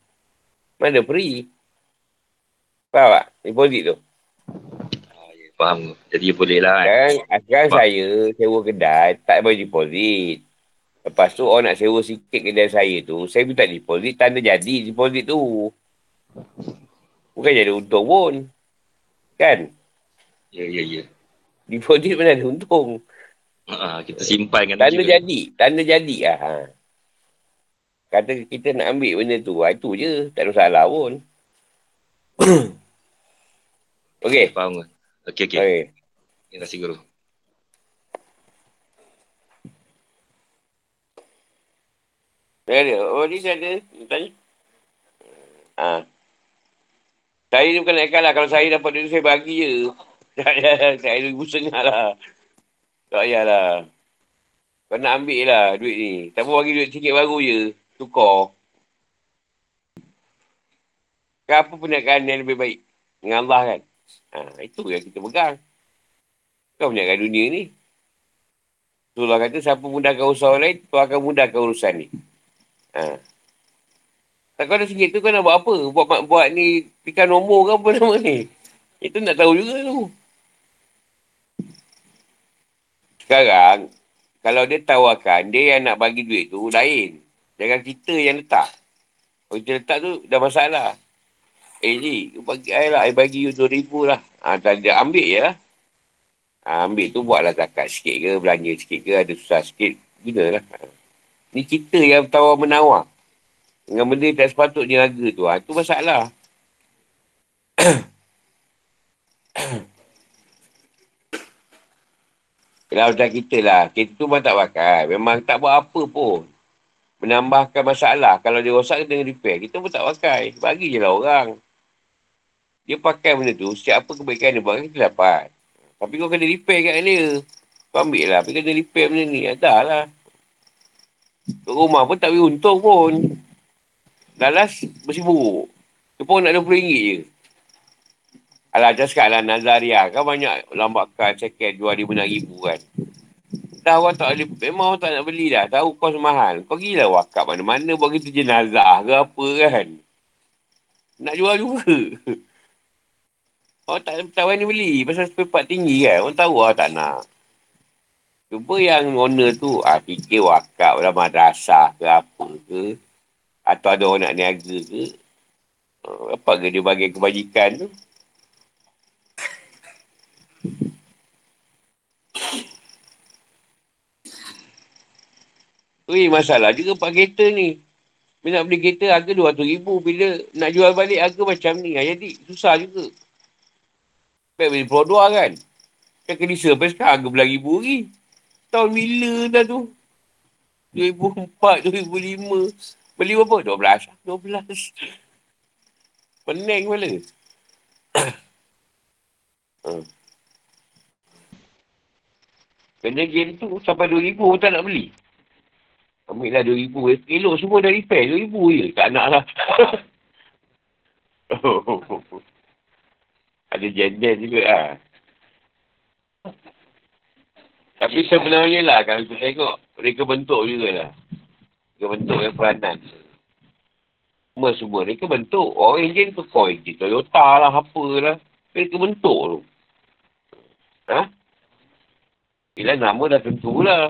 Mana free. Faham tak? Deposit tu. Ah, ya, faham. Jadi boleh lah kan. Sekarang, sekarang Faham. saya sewa kedai, tak boleh deposit. Lepas tu orang nak sewa sikit kedai saya tu, saya minta deposit, tanda jadi deposit tu. Bukan jadi untung pun. Kan? Ya, ya, ya. Deposit mana ada untung. Ha, kita simpan kan. Tanda jadi. Tanda jadi lah. Ha. Kata kita nak ambil benda tu. Ha, itu je. Tak ada salah pun. Okey. Faham ke? Okey, okey. Okay. Terima kasih, Guru. Saya ada. Oh, ni saya ada. Tanya. Ha. Saya ni bukan naikkan lah. Kalau saya dapat duit, saya bagi je. saya saya ribu setengah lah. Tak payahlah. Kau nak ambil lah duit ni. Tak apa bagi duit sikit baru je. Tukar. Kan apa perniagaan yang lebih baik? Dengan Allah kan? Ha, itu yang kita pegang. Kau perniagaan dunia ni. Itulah kata siapa mudahkan usaha lain, tu akan mudahkan urusan ni. Ha. Tak kau ada sikit tu kau nak buat apa? Buat buat ni pikan nombor ke apa nama ni? Itu nak tahu juga tu. Sekarang, kalau dia tawarkan, dia yang nak bagi duit tu lain. Jangan kita yang letak. Kalau kita letak tu dah masalah. Eh ni, bagi saya lah. Saya bagi you RM2,000 lah. Ha, tak dia ambil je lah. Ha, ambil tu buatlah zakat sikit ke, belanja sikit ke, ada susah sikit. Gunalah. Ha. Ni kita yang tawar menawar. Dengan benda tak sepatutnya harga tu. Ha, tu masalah. Kalau macam kita lah. Kita tu memang tak pakai. Memang tak buat apa pun. Menambahkan masalah. Kalau dia rosak, kena repair. Kita pun tak pakai. Bagi je lah orang. Dia pakai benda tu, setiap apa kebaikan dia buat, kita dapat. Tapi kau kena repair kat dia. Kau ambil lah, tapi kena repair benda ni. Dah lah. Kat rumah pun tak boleh untung pun. Lalas bersih buruk. Dia pun nak RM20 je. Alah, macam sekarang lah Nazaria. Kan banyak lambakan second jual RM5,000 kan. Dah orang tak boleh, memang orang tak nak beli dah. Tahu kos mahal. Kau gila wakab mana-mana buat kita jenazah ke apa kan. Nak jual juga. Orang tak, tak berani beli pasal spare part tinggi kan. Orang tahu lah tak nak. Cuba yang owner tu ah, fikir wakaf dalam madrasah ke apa ke. Atau ada orang nak niaga ke. Uh, apa ke dia bagi kebajikan tu. Ui, masalah juga pak kereta ni. Bila nak beli kereta harga RM200,000. Bila nak jual balik harga macam ni. Ah, jadi susah juga. Baik beli produk kan. Kan kena sampai sekarang harga belah ribu lagi. Tahun bila dah tu? 2004, 2005. Beli berapa? 12. 12. Pening kepala. hmm. Kena game tu sampai 2000 pun tak nak beli. Ambil lah 2000. Elok semua dah repair. 2000 je. Tak nak lah. Ada jendel juga lah. Tapi sebenarnya lah, kalau kita tengok, mereka bentuk juga lah. Mereka bentuk yang peranan. Semua semua, mereka bentuk. Orang enjin tu kau enjin Toyota lah, apa lah. Mereka bentuk tu. Ha? Bila nama dah tentu lah.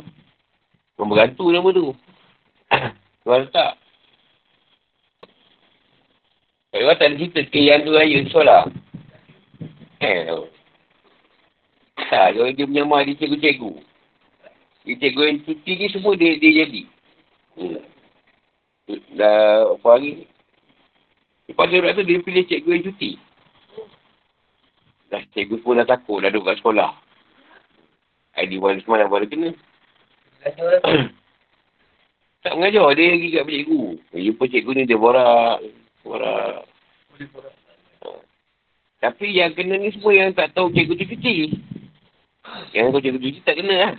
Bergantu nama tu. Tuan tak? Kalau tak ada cerita, ke yang tu raya, so lah. Eh, tak, kalau dia menyamar di cikgu-cikgu. Di cikgu yang cuti ni semua dia, dia jadi. Hmm. Dah apa hari Lepas dia tu dia pilih cikgu yang cuti. Dah cikgu pun dah takut dah duduk kat sekolah. ID one semalam baru kena. tak mengajar, dia pergi kat cikgu. Dia jumpa cikgu ni dia borak. Borak. Tapi yang kena ni semua yang tak tahu cikgu tu cuci. Yang tahu cikgu cuci tak kena lah.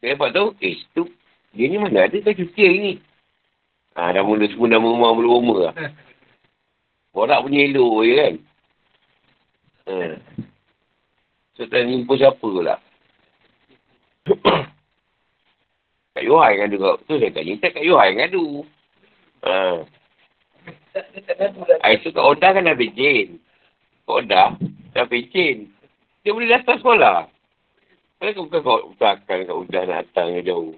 Saya dapat tahu, eh tu, dia ni mana ada tak cuci hari ni? Ha, dah mula semua nama rumah mula rumah lah. Borak punya elok je kan? Ha. So, tak jumpa siapa pula. Kak Yohai ngadu kau. Tu saya tak Kak Yohai ngadu. Ha. Ah, itu kat Oda kan dah pencin. Kat Oda, dah pencin. Dia boleh datang sekolah. Kenapa bukan kau usahakan kat Oda nak datang yang jauh?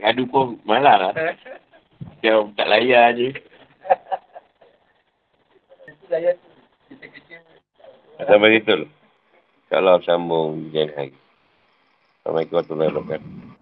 Adu pun malah lah. Dia tak layan je. Sampai gitu. Kalau sambung jangan hari. Assalamualaikum warahmatullahi wabarakatuh.